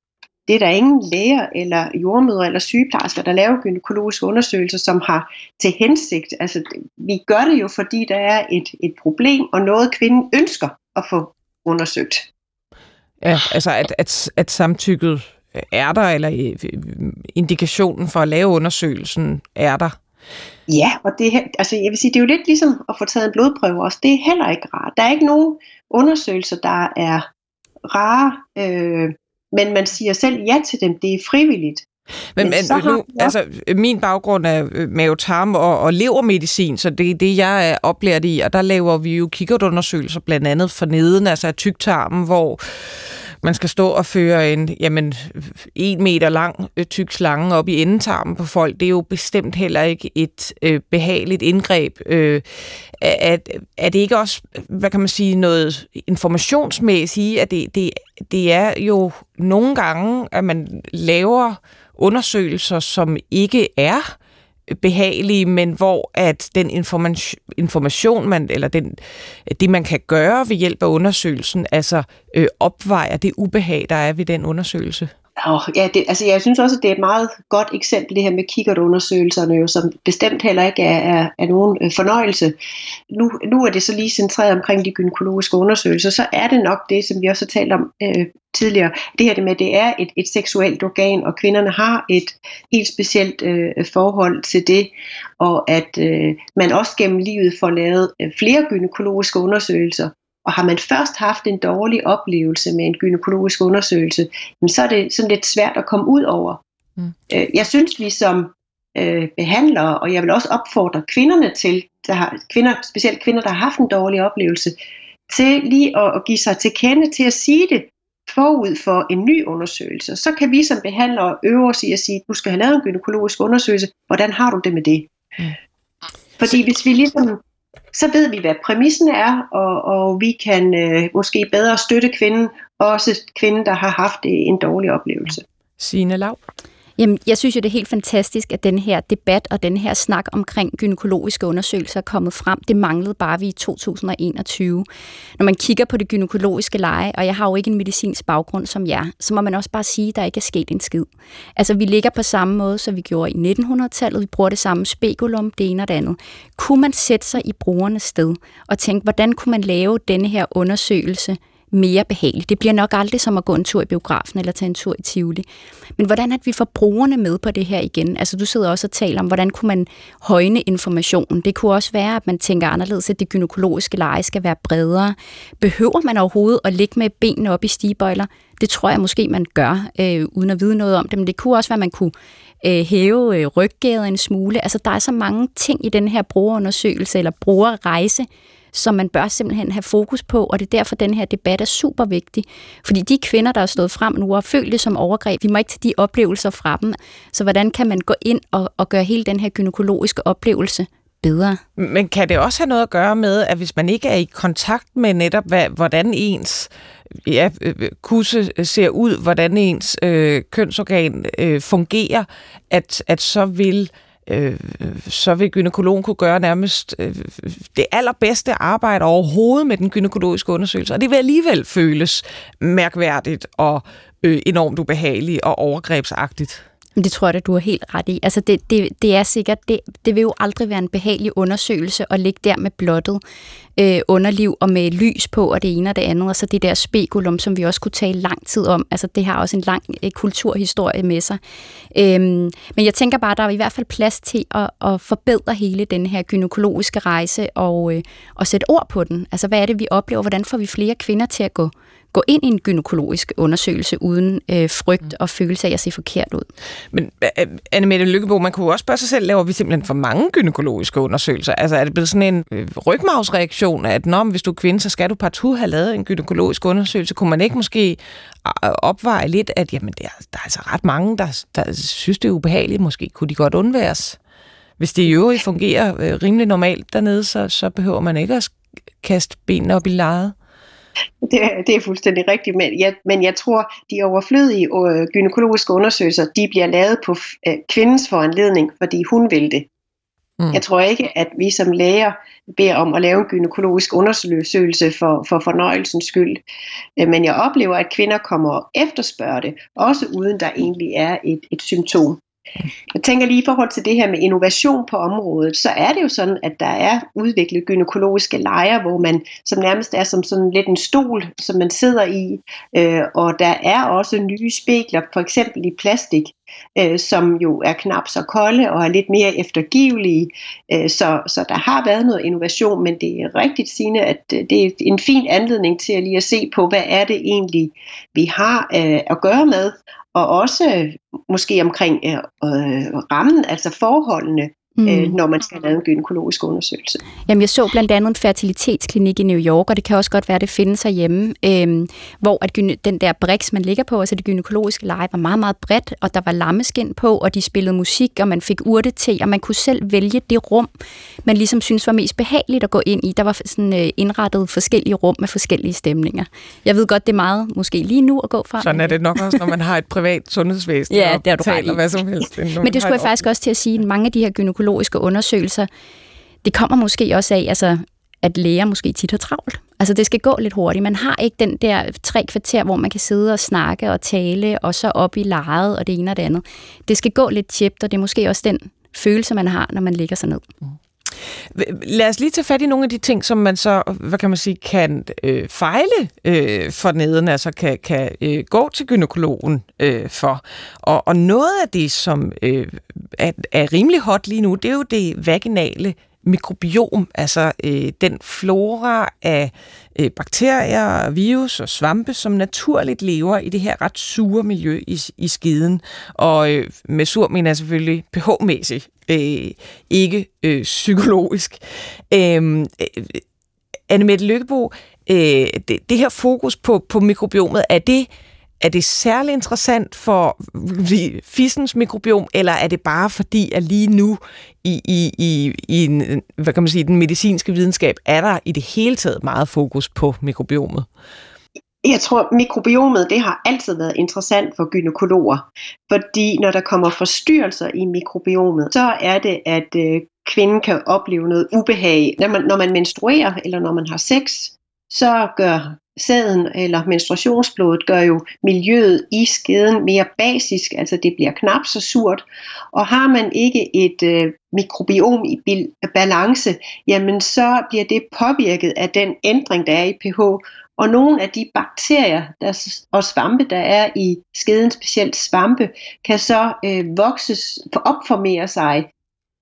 det er der ingen læger eller jordmøder eller sygeplejersker, der laver gynækologiske undersøgelser, som har til hensigt. Altså, vi gør det jo, fordi der er et, et problem, og noget kvinden ønsker at få undersøgt. Ja, altså at, at, at samtykket er der, eller øh, indikationen for at lave undersøgelsen er der. Ja, og det, altså jeg vil sige, det er jo lidt ligesom at få taget en blodprøve også. Det er heller ikke rart. Der er ikke nogen undersøgelser, der er rare, øh, men man siger selv ja til dem. Det er frivilligt. Men, men nu, altså, min baggrund er øh, mavetarm og, og levermedicin, så det er det, jeg er oplært i, og der laver vi jo kikkertundersøgelser blandt andet for neden, altså af tyktarmen, hvor man skal stå og føre en jamen, en meter lang øh, tyk slange op i endetarmen på folk. Det er jo bestemt heller ikke et øh, behageligt indgreb. Øh, er, er det ikke også, hvad kan man sige, noget informationsmæssigt, at det, det, det er jo nogle gange, at man laver undersøgelser, som ikke er behagelige, men hvor at den information, information man, eller den, det, man kan gøre ved hjælp af undersøgelsen, altså øh, opvejer det ubehag, der er ved den undersøgelse? Oh, ja, det, altså jeg synes også, at det er et meget godt eksempel, det her med kikkertundersøgelserne, jo, som bestemt heller ikke er, er, er nogen øh, fornøjelse. Nu, nu er det så lige centreret omkring de gynækologiske undersøgelser, så er det nok det, som vi også har talt om øh, tidligere. Det her det med, at det er et, et seksuelt organ, og kvinderne har et helt specielt øh, forhold til det, og at øh, man også gennem livet får lavet øh, flere gynækologiske undersøgelser, og har man først haft en dårlig oplevelse med en gynækologisk undersøgelse, så er det sådan lidt svært at komme ud over. Mm. Øh, jeg synes, vi som øh, behandlere, og jeg vil også opfordre kvinderne til, der har, kvinder, specielt kvinder, der har haft en dårlig oplevelse, til lige at, at give sig til kende, til at sige det forud for en ny undersøgelse. Så kan vi som behandlere øve os i at sige, du skal have lavet en gynækologisk undersøgelse, hvordan har du det med det? Mm. Fordi hvis vi ligesom så ved vi, hvad præmissen er, og, og vi kan øh, måske bedre støtte kvinden, også kvinden, der har haft en dårlig oplevelse. Signe Lav? Jamen, jeg synes jo, det er helt fantastisk, at den her debat og den her snak omkring gynækologiske undersøgelser er kommet frem. Det manglede bare vi i 2021. Når man kigger på det gynækologiske leje, og jeg har jo ikke en medicinsk baggrund som jer, så må man også bare sige, at der ikke er sket en skid. Altså, vi ligger på samme måde, som vi gjorde i 1900-tallet. Vi bruger det samme spekulum, det ene og det andet. Kunne man sætte sig i brugernes sted og tænke, hvordan kunne man lave denne her undersøgelse mere behageligt. Det bliver nok aldrig som at gå en tur i biografen eller tage en tur i Tivoli. Men hvordan at vi får brugerne med på det her igen? Altså du sidder også og taler om, hvordan kunne man højne informationen? Det kunne også være, at man tænker anderledes, at det gynækologiske leje skal være bredere. Behøver man overhovedet at ligge med benene op i stigebøjler? Det tror jeg måske, man gør, øh, uden at vide noget om det. Men det kunne også være, at man kunne øh, hæve øh, ryggæret en smule. Altså der er så mange ting i den her brugerundersøgelse eller brugerrejse, som man bør simpelthen have fokus på, og det er derfor, den her debat er super vigtig. Fordi de kvinder, der er stået frem nu og følt det som overgreb, vi må ikke tage de oplevelser fra dem. Så hvordan kan man gå ind og, og gøre hele den her gynækologiske oplevelse bedre. Men kan det også have noget at gøre med, at hvis man ikke er i kontakt med netop, hvad, hvordan ens ja, øh, kusse øh, ser ud, hvordan ens øh, kønsorgan øh, fungerer, at, at så vil øh, så vil gynekologen kunne gøre nærmest øh, det allerbedste arbejde overhovedet med den gynækologiske undersøgelse, og det vil alligevel føles mærkværdigt og øh, enormt ubehageligt og overgrebsagtigt. Det tror jeg, at du har helt ret i. Altså det, det, det er sikkert, det, det vil jo aldrig være en behagelig undersøgelse at ligge der med blottet øh, underliv og med lys på og det ene og det andet, og så det der spekulum, som vi også kunne tale lang tid om. Altså det har også en lang øh, kulturhistorie med sig. Øhm, men jeg tænker bare, der er i hvert fald plads til at, at forbedre hele den her gynækologiske rejse og, øh, og sætte ord på den. Altså hvad er det, vi oplever? Hvordan får vi flere kvinder til at gå gå ind i en gynækologisk undersøgelse uden øh, frygt mm. og følelse af at se forkert ud. Men Anne Mette Lykkebo, man kunne også spørge sig selv, laver vi simpelthen for mange gynækologiske undersøgelser? Altså er det blevet sådan en øh, rygmavsreaktion, at når hvis du er kvinde, så skal du partout have lavet en gynækologisk undersøgelse? Kunne man ikke måske opveje lidt, at jamen, der, der er altså ret mange, der, der synes, det er ubehageligt. Måske kunne de godt undværes. Hvis det i øvrigt fungerer øh, rimelig normalt dernede, så, så behøver man ikke at kaste benene op i lejet. Det, det er fuldstændig rigtigt, men jeg, men jeg tror, de overflødige øh, gynækologiske undersøgelser, de bliver lavet på øh, kvindens foranledning, fordi hun vil det. Mm. Jeg tror ikke, at vi som læger beder om at lave en gynækologisk undersøgelse for, for fornøjelsens skyld. Øh, men jeg oplever, at kvinder kommer og efterspørger det, også uden der egentlig er et, et symptom. Jeg tænker lige i forhold til det her med innovation på området, så er det jo sådan, at der er udviklet gynækologiske lejer, hvor man som nærmest er som sådan lidt en stol, som man sidder i, øh, og der er også nye spekler, for eksempel i plastik, øh, som jo er knap så kolde og er lidt mere eftergivelige. Øh, så, så der har været noget innovation, men det er rigtigt sigende, at øh, det er en fin anledning til at lige at se på, hvad er det egentlig, vi har øh, at gøre med, og også måske omkring øh, øh rammen, altså forholdene mm. øh, når man skal lave en gynækologisk undersøgelse. Jamen, jeg så blandt andet en fertilitetsklinik i New York, og det kan også godt være, at det findes herhjemme, øh, hvor at den der briks, man ligger på, altså det gynækologiske leje, var meget, meget bredt, og der var lammeskin på, og de spillede musik, og man fik urte til, og man kunne selv vælge det rum, man ligesom synes var mest behageligt at gå ind i. Der var sådan øh, indrettet forskellige rum med forskellige stemninger. Jeg ved godt, det er meget måske lige nu at gå fra. Sådan er det nok også, når man har et privat sundhedsvæsen ja, det er du taler hvad som helst. Men det skulle jeg faktisk også til at sige, at mange af de her gynækologer psykologiske undersøgelser, det kommer måske også af, altså, at læger måske tit har travlt. Altså det skal gå lidt hurtigt. Man har ikke den der tre kvarter, hvor man kan sidde og snakke og tale, og så op i lejet og det ene og det andet. Det skal gå lidt tjept, og det er måske også den følelse, man har, når man ligger sig ned. Mm. Lad os lige tage fat i nogle af de ting, som man så, hvad kan man sige, kan øh, fejle øh, for neden, altså kan, kan øh, gå til gynekologen øh, for. Og, og noget af det, som øh, er, er rimelig hot lige nu, det er jo det vaginale mikrobiom, altså øh, den flora af øh, bakterier, virus og svampe, som naturligt lever i det her ret sure miljø i, i skiden. Og øh, med sur mener jeg selvfølgelig pH-mæssigt, øh, ikke øh, psykologisk. Øhm, øh, Anne Mette Lykkebo, øh, det, det her fokus på, på mikrobiomet, er det er det særlig interessant for fissens mikrobiom, eller er det bare fordi, at lige nu i, i, i, i en, hvad kan man sige, den medicinske videnskab, er der i det hele taget meget fokus på mikrobiomet? Jeg tror, mikrobiomet det har altid været interessant for gynekologer, fordi når der kommer forstyrrelser i mikrobiomet, så er det, at øh, kvinden kan opleve noget ubehag. Når man, når man menstruerer, eller når man har sex, så gør sæden eller menstruationsblodet gør jo miljøet i skeden mere basisk, altså det bliver knap så surt. Og har man ikke et øh, mikrobiom i balance, jamen så bliver det påvirket af den ændring, der er i pH. Og nogle af de bakterier der, og svampe, der er i skeden, specielt svampe, kan så øh, vokses, opformere sig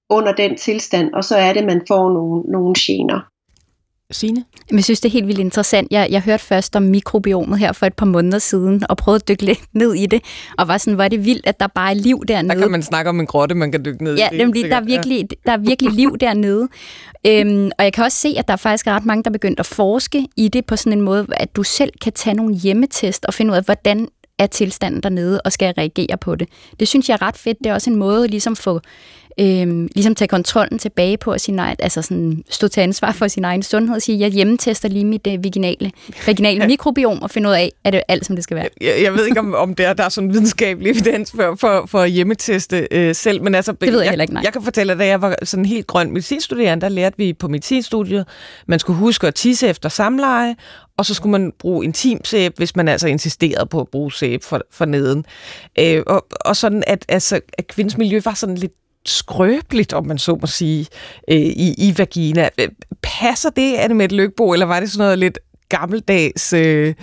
under den tilstand, og så er det, man får nogle, nogle gener. Signe? Jeg synes, det er helt vildt interessant. Jeg, jeg hørte først om mikrobiomet her for et par måneder siden, og prøvede at dykke lidt ned i det, og var sådan, var det vildt, at der bare er liv dernede. Der kan man snakke om en grotte, man kan dykke ned ja, i. Ja, der, er virkelig, der er virkelig liv dernede. Øhm, og jeg kan også se, at der er faktisk ret mange, der er begyndt at forske i det på sådan en måde, at du selv kan tage nogle hjemmetest og finde ud af, hvordan er tilstanden dernede, og skal jeg reagere på det. Det synes jeg er ret fedt. Det er også en måde at ligesom få øhm, ligesom tage kontrollen tilbage på, at sin egen, altså sådan, stå til ansvar for sin egen sundhed og sige, jeg hjemmetester lige mit uh, vaginale, vaginale mikrobiom og finde ud af, at det er alt, som det skal være. Jeg, jeg ved ikke, om, om der, der er sådan videnskabelig evidens for, for, for at hjemmeteste øh, selv, men altså, det ved jeg, jeg heller ikke, nej. Jeg kan fortælle, at da jeg var sådan helt grøn medicinstuderende, der lærte vi på medicinstudiet, man skulle huske at tisse efter samleje, og så skulle man bruge intimsæbe, hvis man altså insisterede på at bruge sæbe for, for neden. Øh, og, og sådan, at, altså, at kvindens miljø var sådan lidt skrøbeligt, om man så må sige, øh, i, i vagina. Øh, passer det, Anne med Løgbo, Lykbo, eller var det sådan noget lidt gammeldags øh,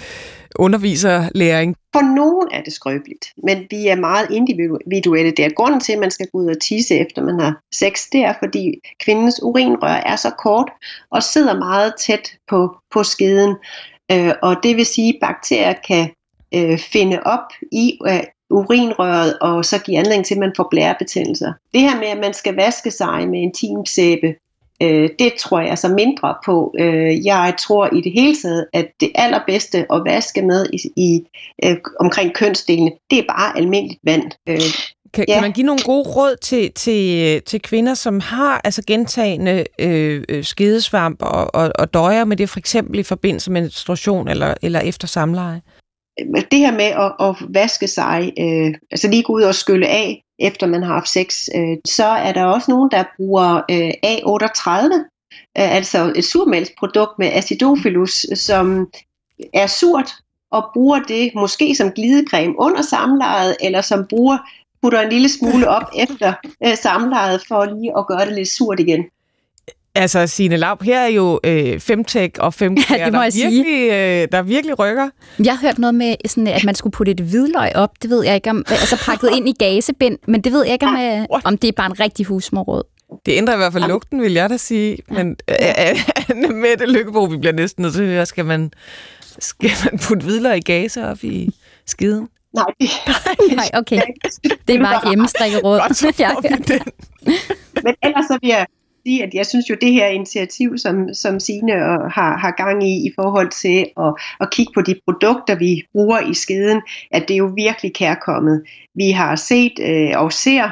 underviserlæring? For nogen er det skrøbeligt, men vi er meget individuelle er Grunden til, at man skal gå ud og tisse efter man har sex, det er, fordi kvindens urinrør er så kort og sidder meget tæt på, på skeden. Øh, og det vil sige, at bakterier kan øh, finde op i, øh, urinrøret, og så give anledning til, at man får blærebetændelser. Det her med, at man skal vaske sig med intimsæbe, øh, det tror jeg så mindre på. Øh, jeg tror i det hele taget, at det allerbedste at vaske med i, i øh, omkring kønsdelene, det er bare almindeligt vand. Øh, kan, ja. kan man give nogle gode råd til, til, til kvinder, som har altså gentagende øh, øh skedesvamp og, og, og døjer med det, for eksempel i forbindelse med menstruation eller, eller efter samleje? Det her med at, at vaske sig, øh, altså lige gå ud og skylle af, efter man har haft sex, øh, så er der også nogen, der bruger øh, A38, øh, altså et surmælsprodukt med acidophilus, som er surt, og bruger det måske som glidecreme under samlejet, eller som bruger putter en lille smule op efter øh, samlejet, for lige at gøre det lidt surt igen. Altså, Signe Laub, her er jo øh, femtech og fem ja, det må der, jeg virkelig, sige. Øh, der virkelig rykker. Jeg har hørt noget med, sådan, at man skulle putte et hvidløg op. Det ved jeg ikke om, altså pakket ind i gasebind, men det ved jeg ikke om, øh, om det er bare en rigtig husmorråd. Det ændrer i hvert fald lugten, vil jeg da sige. Men øh, øh, med det lykkebo, vi bliver næsten nødt til at høre, skal man, skal man putte hvidløg i gase op i skiden? Nej. Nej, okay. Det er bare hjemmestrikket råd. Godt, så får vi den. Men ellers så vil jeg sige, at jeg synes jo, det her initiativ, som, som Signe har, har gang i, i forhold til at, at kigge på de produkter, vi bruger i skeden, at det er jo virkelig kærkommet. Vi har set øh, og ser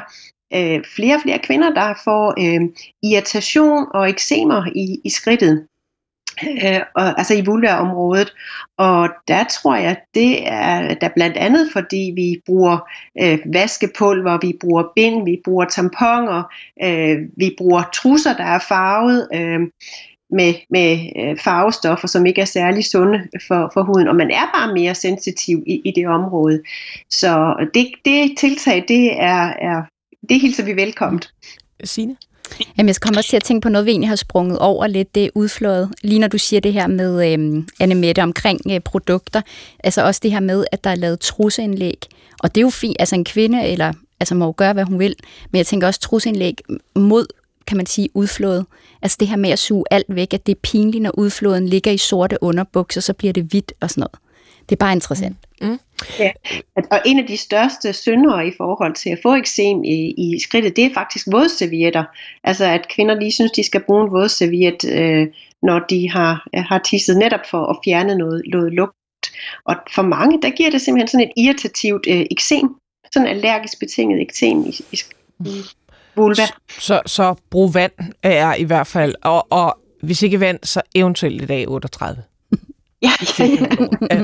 øh, flere og flere kvinder, der får øh, irritation og eksemer i, i skridtet øh, og, altså i vulvaområdet. Og der tror jeg, det er der blandt andet, fordi vi bruger øh, vaskepulver, vi bruger bind, vi bruger tamponer, øh, vi bruger trusser, der er farvet. Øh, med, med øh, farvestoffer, som ikke er særlig sunde for, for huden, og man er bare mere sensitiv i, i det område. Så det, det tiltag, det er, er det hilser vi velkomment. Signe? Jamen, jeg kommer også til at tænke på noget, vi egentlig har sprunget over lidt, det er udflået. Lige når du siger det her med øhm, Anne Mette omkring øh, produkter, altså også det her med, at der er lavet trusseindlæg. Og det er jo fint, altså en kvinde eller, altså må jo gøre, hvad hun vil, men jeg tænker også trusseindlæg mod kan man sige, udflået. Altså det her med at suge alt væk, at det er pinligt, når udflåden ligger i sorte underbukser, så bliver det hvidt og sådan noget. Det er bare interessant. Mm. Ja. Og en af de største syndere i forhold til at få eksem i, i skridtet, det er faktisk vådservietter. Altså at kvinder lige synes, de skal bruge en vådserviet, øh, når de har, har tisset netop for at fjerne noget, noget lugt. Og for mange, der giver det simpelthen sådan et irritativt øh, eksem. Sådan en allergisk betinget eksem i, i, i vulva. Så, så brug vand er i hvert fald, og, og hvis ikke vand, så eventuelt i dag 38. Ja, ja, ja.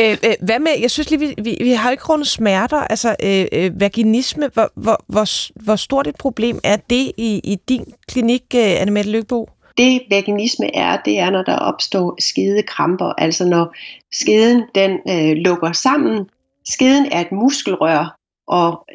øh, øh, hvad med, jeg synes lige, vi, vi, vi har ikke rundet smerter, altså øh, øh, vaginisme, hvor, hvor, hvor, hvor stort et problem er det i, i din klinik, øh, Annemette Løgbo? det vaginisme er, det er, når der opstår skedekramper, altså når skeden den øh, lukker sammen. Skeden er et muskelrør, og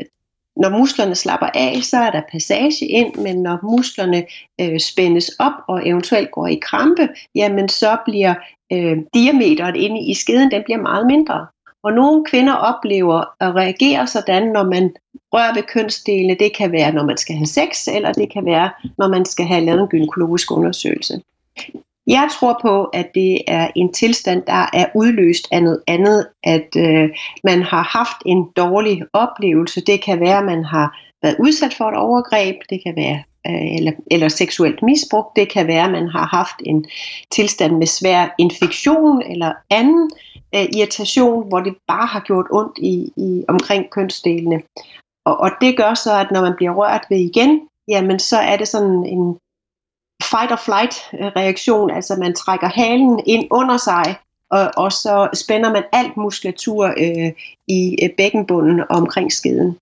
når musklerne slapper af, så er der passage ind, men når musklerne øh, spændes op og eventuelt går i krampe, jamen så bliver øh, diameteret inde i skeden, den bliver meget mindre. Og nogle kvinder oplever at reagere sådan, når man rører ved kønsdelene. Det kan være, når man skal have sex, eller det kan være, når man skal have lavet en gynækologisk undersøgelse. Jeg tror på, at det er en tilstand, der er udløst af noget andet, at øh, man har haft en dårlig oplevelse. Det kan være, at man har været udsat for et overgreb, det kan være øh, eller, eller seksuelt misbrug, det kan være, at man har haft en tilstand med svær infektion eller anden øh, irritation, hvor det bare har gjort ondt i, i omkring kønsdelene. Og, og det gør så, at når man bliver rørt ved igen, jamen så er det sådan en fight or flight øh, reaktion, altså man trækker halen ind under sig, og, og så spænder man alt muskulatur øh, i øh, bækkenbunden og omkring skeden.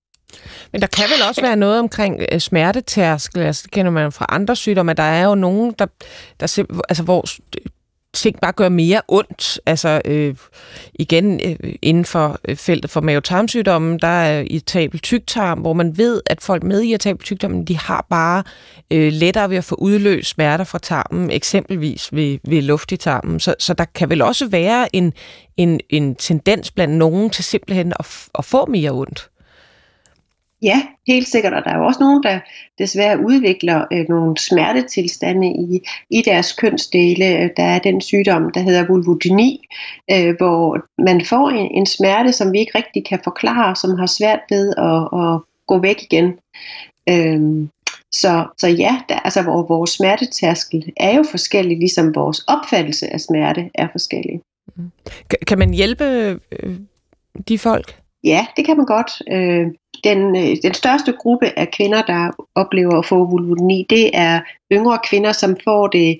Men der kan vel også være noget omkring øh, smertetærskel, altså det kender man fra andre sygdomme, der er jo nogen, der, der altså, hvor ting bare gør mere ondt. Altså øh, igen øh, inden for øh, feltet for mavetarmsygdommen, der er irritabel tyktarm, hvor man ved, at folk med irritabel tyktarm, de har bare øh, lettere ved at få udløst smerter fra tarmen, eksempelvis ved, ved luft i tarmen. Så, så der kan vel også være en, en, en tendens blandt nogen til simpelthen at, at få mere ondt. Ja, helt sikkert, og der er jo også nogen, der desværre udvikler øh, nogle smertetilstande i, i deres kønsdele. Der er den sygdom, der hedder vulvodyni, øh, hvor man får en, en smerte, som vi ikke rigtig kan forklare, som har svært ved at, at gå væk igen. Øh, så, så ja, der, altså, hvor vores smertetærskel er jo forskellig, ligesom vores opfattelse af smerte er forskellig. Kan man hjælpe øh, de folk? Ja, det kan man godt. Øh, den, øh, den største gruppe af kvinder, der oplever at få vulvodyni, det er yngre kvinder, som får det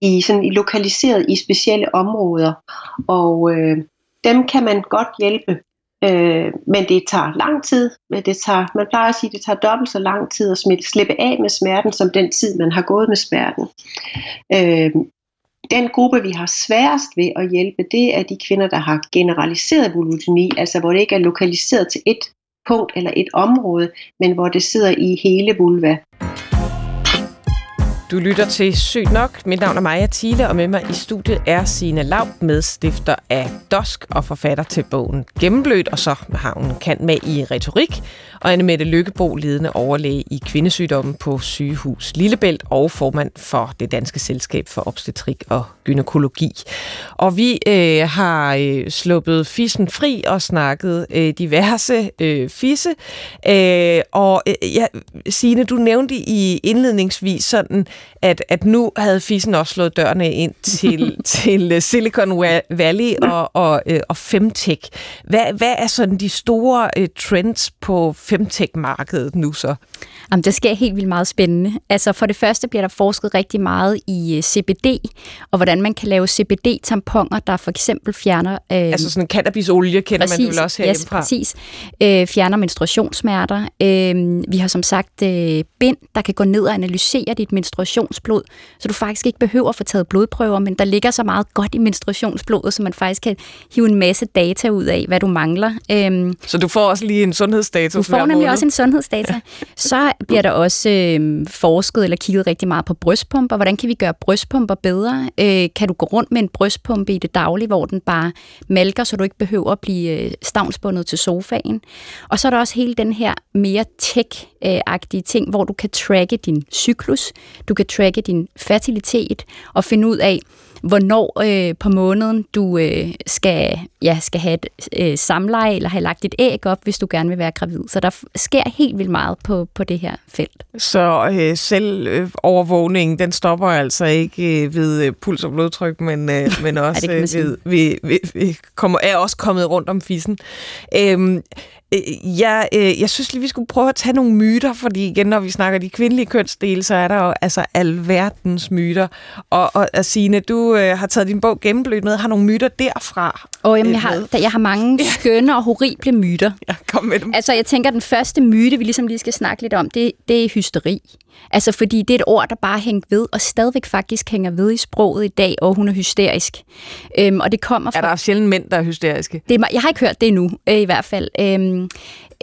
i, sådan, i lokaliseret i specielle områder. Og øh, dem kan man godt hjælpe. Øh, men det tager lang tid. Men det tager, man plejer at sige, at det tager dobbelt så lang tid at slippe af med smerten, som den tid, man har gået med smerten. Øh, den gruppe, vi har sværest ved at hjælpe, det er de kvinder, der har generaliseret vulvodyni, altså hvor det ikke er lokaliseret til et punkt eller et område, men hvor det sidder i hele vulva. Du lytter til Sygt Nok. Mit navn er Maja Thiele, og med mig i studiet er Signe Lav, medstifter af DOSK og forfatter til bogen Gennemblødt, og så har hun kant med i retorik, og Anne Mette Lykkebo, ledende overlæge i kvindesygdommen på sygehus Lillebælt og formand for det danske selskab for obstetrik og gynækologi. Og vi øh, har øh, sluppet fissen fri og snakket øh, diverse øh, fisse. Øh, og øh, ja, Signe, du nævnte i indledningsvis sådan, at, at nu havde fissen også slået dørene ind til, til øh, Silicon Valley og, og, øh, og Femtech. Hvad, hvad er sådan de store øh, trends på femtech-markedet nu så? Jamen, det sker helt vildt meget spændende. Altså for det første bliver der forsket rigtig meget i CBD, og hvordan man kan lave CBD-tamponer, der for eksempel fjerner... Øh, altså sådan cannabisolie kender præcis, man vel også herhjemmefra? Yes, præcis. Øh, fjerner menstruationssmerter. Øh, vi har som sagt øh, bind, der kan gå ned og analysere dit menstruationsblod, så du faktisk ikke behøver at få taget blodprøver, men der ligger så meget godt i menstruationsblodet, så man faktisk kan hive en masse data ud af, hvad du mangler. Øh, så du får også lige en sundhedsstatus Du får nemlig måned. også en sundhedsdata. Så bliver der også øh, forsket eller kigget rigtig meget på brystpumper. Hvordan kan vi gøre brystpumper bedre? Øh, kan du gå rundt med en brystpumpe i det daglige, hvor den bare malker, så du ikke behøver at blive øh, stavnsbundet til sofaen? Og så er der også hele den her mere tech-agtige ting, hvor du kan tracke din cyklus, du du kan tracke din fertilitet og finde ud af, hvornår øh, på måneden du øh, skal, ja, skal have et øh, samleje eller have lagt dit æg op, hvis du gerne vil være gravid. Så der sker helt vildt meget på, på det her felt. Så øh, selv øh, overvågningen, den stopper altså ikke øh, ved øh, puls og blodtryk, men, øh, men også ja, ved, vi, vi, vi kommer, er også kommet rundt om fissen. Øhm, Øh, jeg, øh, jeg synes lige, vi skulle prøve at tage nogle myter, fordi igen, når vi snakker de kvindelige kønsdele, så er der jo altså alverdens myter. Og, og Signe, du, du øh, har taget din bog Gennemblødt med, har nogle myter derfra. Og jamen, jeg, har, jeg har mange skønne og horrible myter. Ja, kom med dem. Altså, jeg tænker, den første myte, vi ligesom lige skal snakke lidt om, det, det er hysteri. Altså, fordi det er et ord, der bare hænger ved, og stadigvæk faktisk hænger ved i sproget i dag, og hun er hysterisk. Øhm, og det kommer fra... Er der sjældent mænd, der er hysteriske? Det er, jeg har ikke hørt det endnu, øh, i hvert fald. Øhm,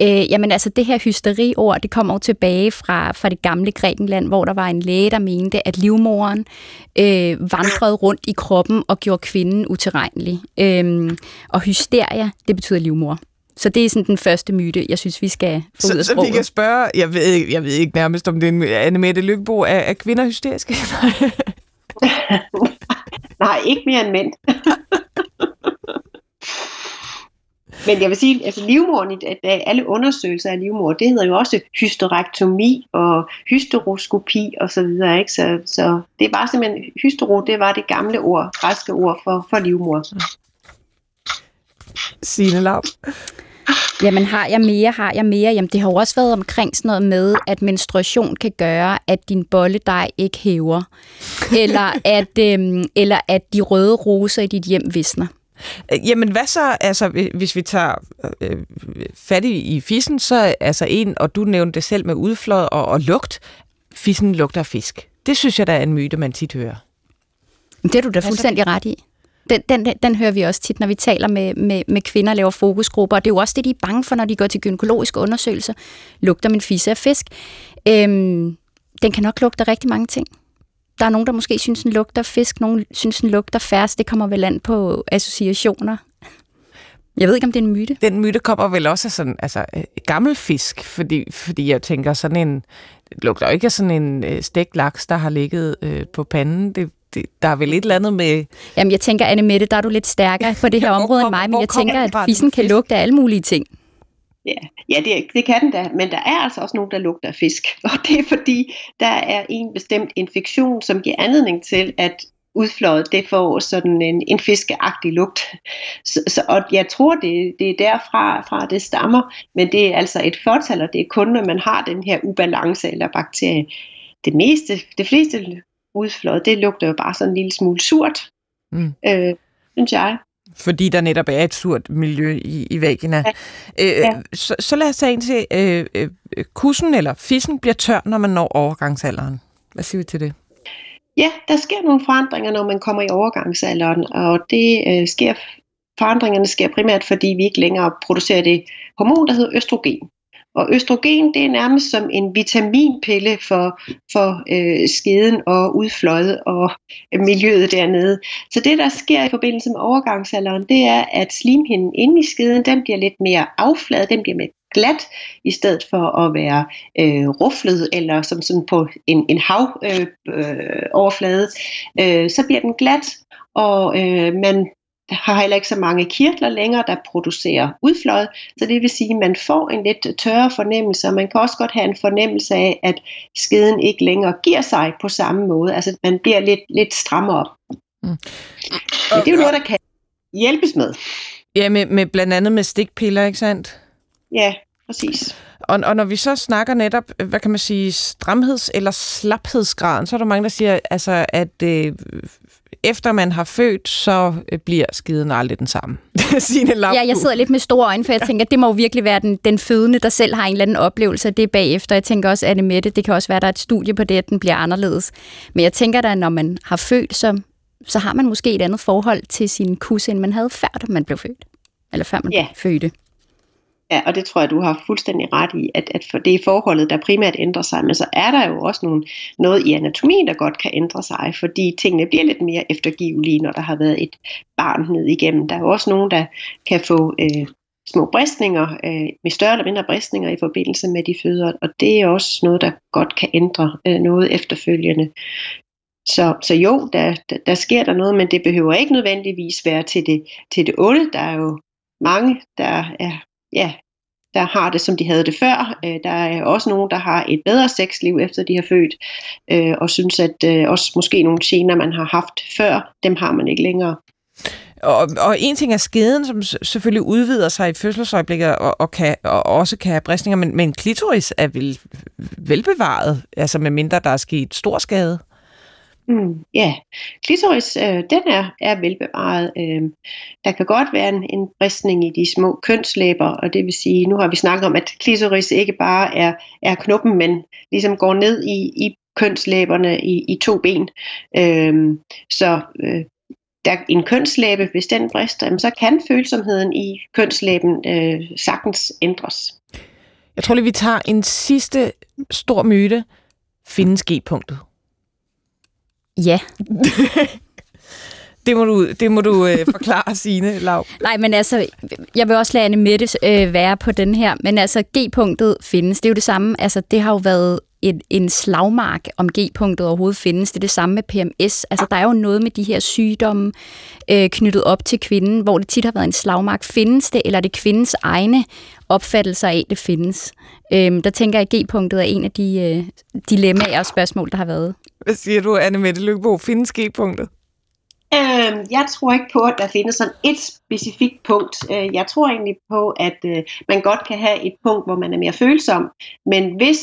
øh, jamen altså, det her hysteriord, det kommer jo tilbage fra, fra det gamle Grækenland, hvor der var en læge, der mente, at livmoren øh, vandrede rundt i kroppen og gjorde kvinden utilregnelig. Øhm, og hysteria, det betyder livmor. Så det er sådan den første myte, jeg synes, vi skal få så, ud af sproget. Så vi kan spørge, jeg ved, ikke, jeg ved ikke nærmest, om det er en Annemette Lykkebo, er, er kvinder hysteriske? Nej, ikke mere end mænd. Men jeg vil sige, altså livmoren, at alle undersøgelser af livmor, det hedder jo også hysterektomi og hysteroskopi og så videre, ikke? Så, så det er bare simpelthen, hystero, det var det gamle ord, græske ord for, for livmor. Signe Lav. Jamen har jeg mere, har jeg mere. Jamen det har jo også været omkring sådan noget med, at menstruation kan gøre, at din bolledej ikke hæver. Eller at, øhm, eller at de røde roser i dit hjem visner. Jamen hvad så, altså hvis vi tager øh, fat i, i fissen, så altså en, og du nævnte det selv med udflod og, og lugt, fissen lugter fisk. Det synes jeg, der er en myte, man tit hører. Det er du da fuldstændig ret i. Den, den, den hører vi også tit, når vi taler med, med, med kvinder og laver fokusgrupper. Og det er jo også det, de er bange for, når de går til gynækologiske undersøgelser. Lugter min fisse af fisk? Øhm, den kan nok lugte rigtig mange ting. Der er nogen, der måske synes, den lugter fisk, nogen synes, den lugter færds. Det kommer vel an på associationer. Jeg ved ikke, om det er en myte. Den myte kommer vel også af sådan, altså, øh, gammel fisk, fordi, fordi jeg tænker, sådan en, det lugter jo ikke af sådan en øh, stegt laks, der har ligget øh, på panden. Det, det, der er vel et eller andet med... Jamen, jeg tænker, Anne Mette, der er du lidt stærkere på det her område end mig, men jeg tænker, at fissen kan lugte af alle mulige ting. Ja, ja det, det kan den da, men der er altså også nogen, der lugter af fisk. Og det er fordi, der er en bestemt infektion, som giver anledning til, at udfløjet, det får sådan en, en fiskeagtig lugt. Så, så, og jeg tror, det, det er derfra, fra det stammer, men det er altså et fortal, og det er kun, når man har den her ubalance eller bakterie. Det meste, det fleste udfløjet, det lugter jo bare sådan en lille smule surt, mm. øh, synes jeg. Fordi der netop er et surt miljø i, i vagina. Ja. Øh, ja. så, så lad os tage ind til, øh, øh, kussen eller fissen bliver tør, når man når overgangsalderen. Hvad siger vi til det? Ja, der sker nogle forandringer, når man kommer i overgangsalderen, og det øh, sker forandringerne sker primært, fordi vi ikke længere producerer det hormon, der hedder østrogen. Og østrogen, det er nærmest som en vitaminpille for, for øh, skeden og udfløjet og øh, miljøet dernede. Så det, der sker i forbindelse med overgangsalderen, det er, at slimhinden inde i skeden, den bliver lidt mere affladet, den bliver mere glat, i stedet for at være øh, ruflet eller som sådan på en, en hav øh, øh, overflade, øh, så bliver den glat, og øh, man har heller ikke så mange kirtler længere, der producerer udfløjet, så det vil sige, at man får en lidt tørre fornemmelse, og man kan også godt have en fornemmelse af, at skeden ikke længere giver sig på samme måde, altså man bliver lidt, lidt strammere. Mm. det er jo noget, der kan hjælpes med. Ja, med, med blandt andet med stikpiller, ikke sandt? Ja, præcis. Og, og når vi så snakker netop, hvad kan man sige, stramheds- eller slaphedsgraden, så er der mange, der siger, altså, at øh, efter man har født, så øh, bliver skiden aldrig den samme. Signe Ja, jeg sidder lidt med store øjne, for jeg tænker, at det må jo virkelig være den, den fødende, der selv har en eller anden oplevelse af det bagefter. Jeg tænker også, at det med det, det kan også være, at der er et studie på det, at den bliver anderledes. Men jeg tænker da, når man har født, så, så har man måske et andet forhold til sin kus, end man havde før, man blev født. Eller før man ja. fødte. Ja, og det tror jeg, du har fuldstændig ret i, at, at for det er forholdet, der primært ændrer sig, men så er der jo også nogle, noget i anatomien, der godt kan ændre sig, fordi tingene bliver lidt mere eftergivelige, når der har været et barn ned igennem. Der er jo også nogen, der kan få øh, små bristninger, øh, med større eller mindre bristninger i forbindelse med de fødder, og det er også noget, der godt kan ændre øh, noget efterfølgende. Så, så jo, der, der, der sker der noget, men det behøver ikke nødvendigvis være til det, til det onde. Der er jo mange, der er ja, der har det, som de havde det før. Øh, der er også nogen, der har et bedre sexliv, efter de har født, øh, og synes, at øh, også måske nogle gener, man har haft før, dem har man ikke længere. Og, og en ting er skeden, som selvfølgelig udvider sig i fødselsøjeblikket og, og, kan, og også kan have bristninger, men, men klitoris er vel velbevaret, altså med mindre der er sket stor skade. Mm, ja, yeah. klitoris, øh, den er, er velbevaret. Øh, der kan godt være en, en bristning i de små kønslæber, og det vil sige, nu har vi snakket om, at klitoris ikke bare er, er knuppen, men ligesom går ned i, i kønslæberne i, i to ben. Øh, så øh, der en kønslæbe, hvis den brister, så kan følsomheden i kønslæben øh, sagtens ændres. Jeg tror lige, vi tager en sidste stor myte. Findes G-punktet? Ja. det må du, det må du øh, forklare, Signe Lav. Nej, men altså, jeg vil også lade Anne Mette øh, være på den her, men altså, G-punktet findes. Det er jo det samme, altså, det har jo været en, en slagmark, om G-punktet overhovedet findes. Det er det samme med PMS. Altså, der er jo noget med de her sygdomme øh, knyttet op til kvinden, hvor det tit har været en slagmark. Findes det, eller er det kvindens egne opfattelser af, det findes? Øhm, der tænker jeg, at G-punktet er en af de øh, dilemmaer og spørgsmål, der har været. Hvad siger du, Anne Mette Lykkebo? Findes G-punktet? Øh, jeg tror ikke på, at der findes sådan et specifikt punkt. Øh, jeg tror egentlig på, at øh, man godt kan have et punkt, hvor man er mere følsom. Men hvis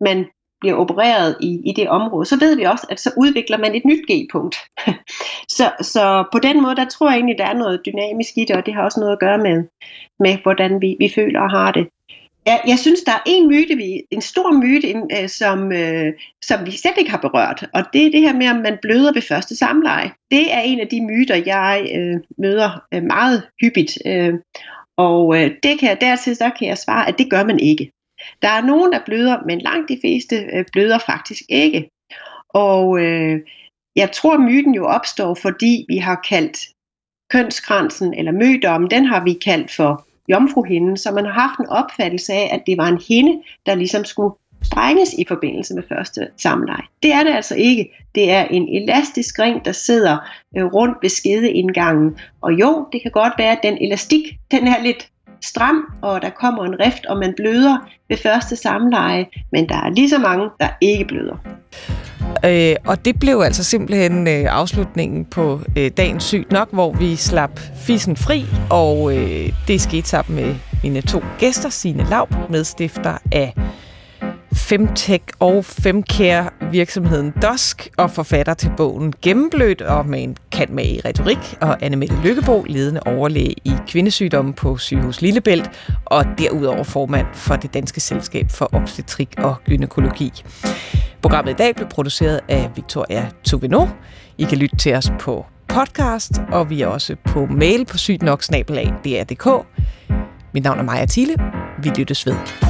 man bliver opereret i, i det område, så ved vi også, at så udvikler man et nyt G-punkt. så, så på den måde, der tror jeg egentlig, der er noget dynamisk i det, og det har også noget at gøre med, med hvordan vi, vi føler og har det. Jeg, jeg synes, der er en myte, vi, en stor myte, en, øh, som, øh, som vi slet ikke har berørt, og det er det her med, om man bløder ved første samleje. Det er en af de myter, jeg øh, møder øh, meget hyppigt, øh, og øh, det kan, dertil så kan jeg svare, at det gør man ikke. Der er nogen, der bløder, men langt de fleste øh, bløder faktisk ikke. Og øh, jeg tror, myten jo opstår, fordi vi har kaldt kønskransen eller mødommen, den har vi kaldt for jomfruhinden, så man har haft en opfattelse af, at det var en hende, der ligesom skulle sprænges i forbindelse med første samleje. Det er det altså ikke. Det er en elastisk ring, der sidder øh, rundt ved skedeindgangen. Og jo, det kan godt være, at den elastik, den er lidt stram, og der kommer en rift, og man bløder ved første samleje, men der er lige så mange, der ikke bløder. Øh, og det blev altså simpelthen øh, afslutningen på øh, dagens sygt nok, hvor vi slap fisen fri, og øh, det skete sammen med mine to gæster, Signe Laub, medstifter af Femtech og Femcare virksomheden Dusk og forfatter til bogen Gennemblødt og med en kant med i retorik og Annemette Lykkebo, ledende overlæge i kvindesygdomme på Sygehus Lillebælt og derudover formand for det danske selskab for obstetrik og gynækologi. Programmet i dag blev produceret af Victoria Tuvino. I kan lytte til os på podcast, og vi er også på mail på sygtnok.dr.dk. Mit navn er Maja Thiele. Vi lyttes ved.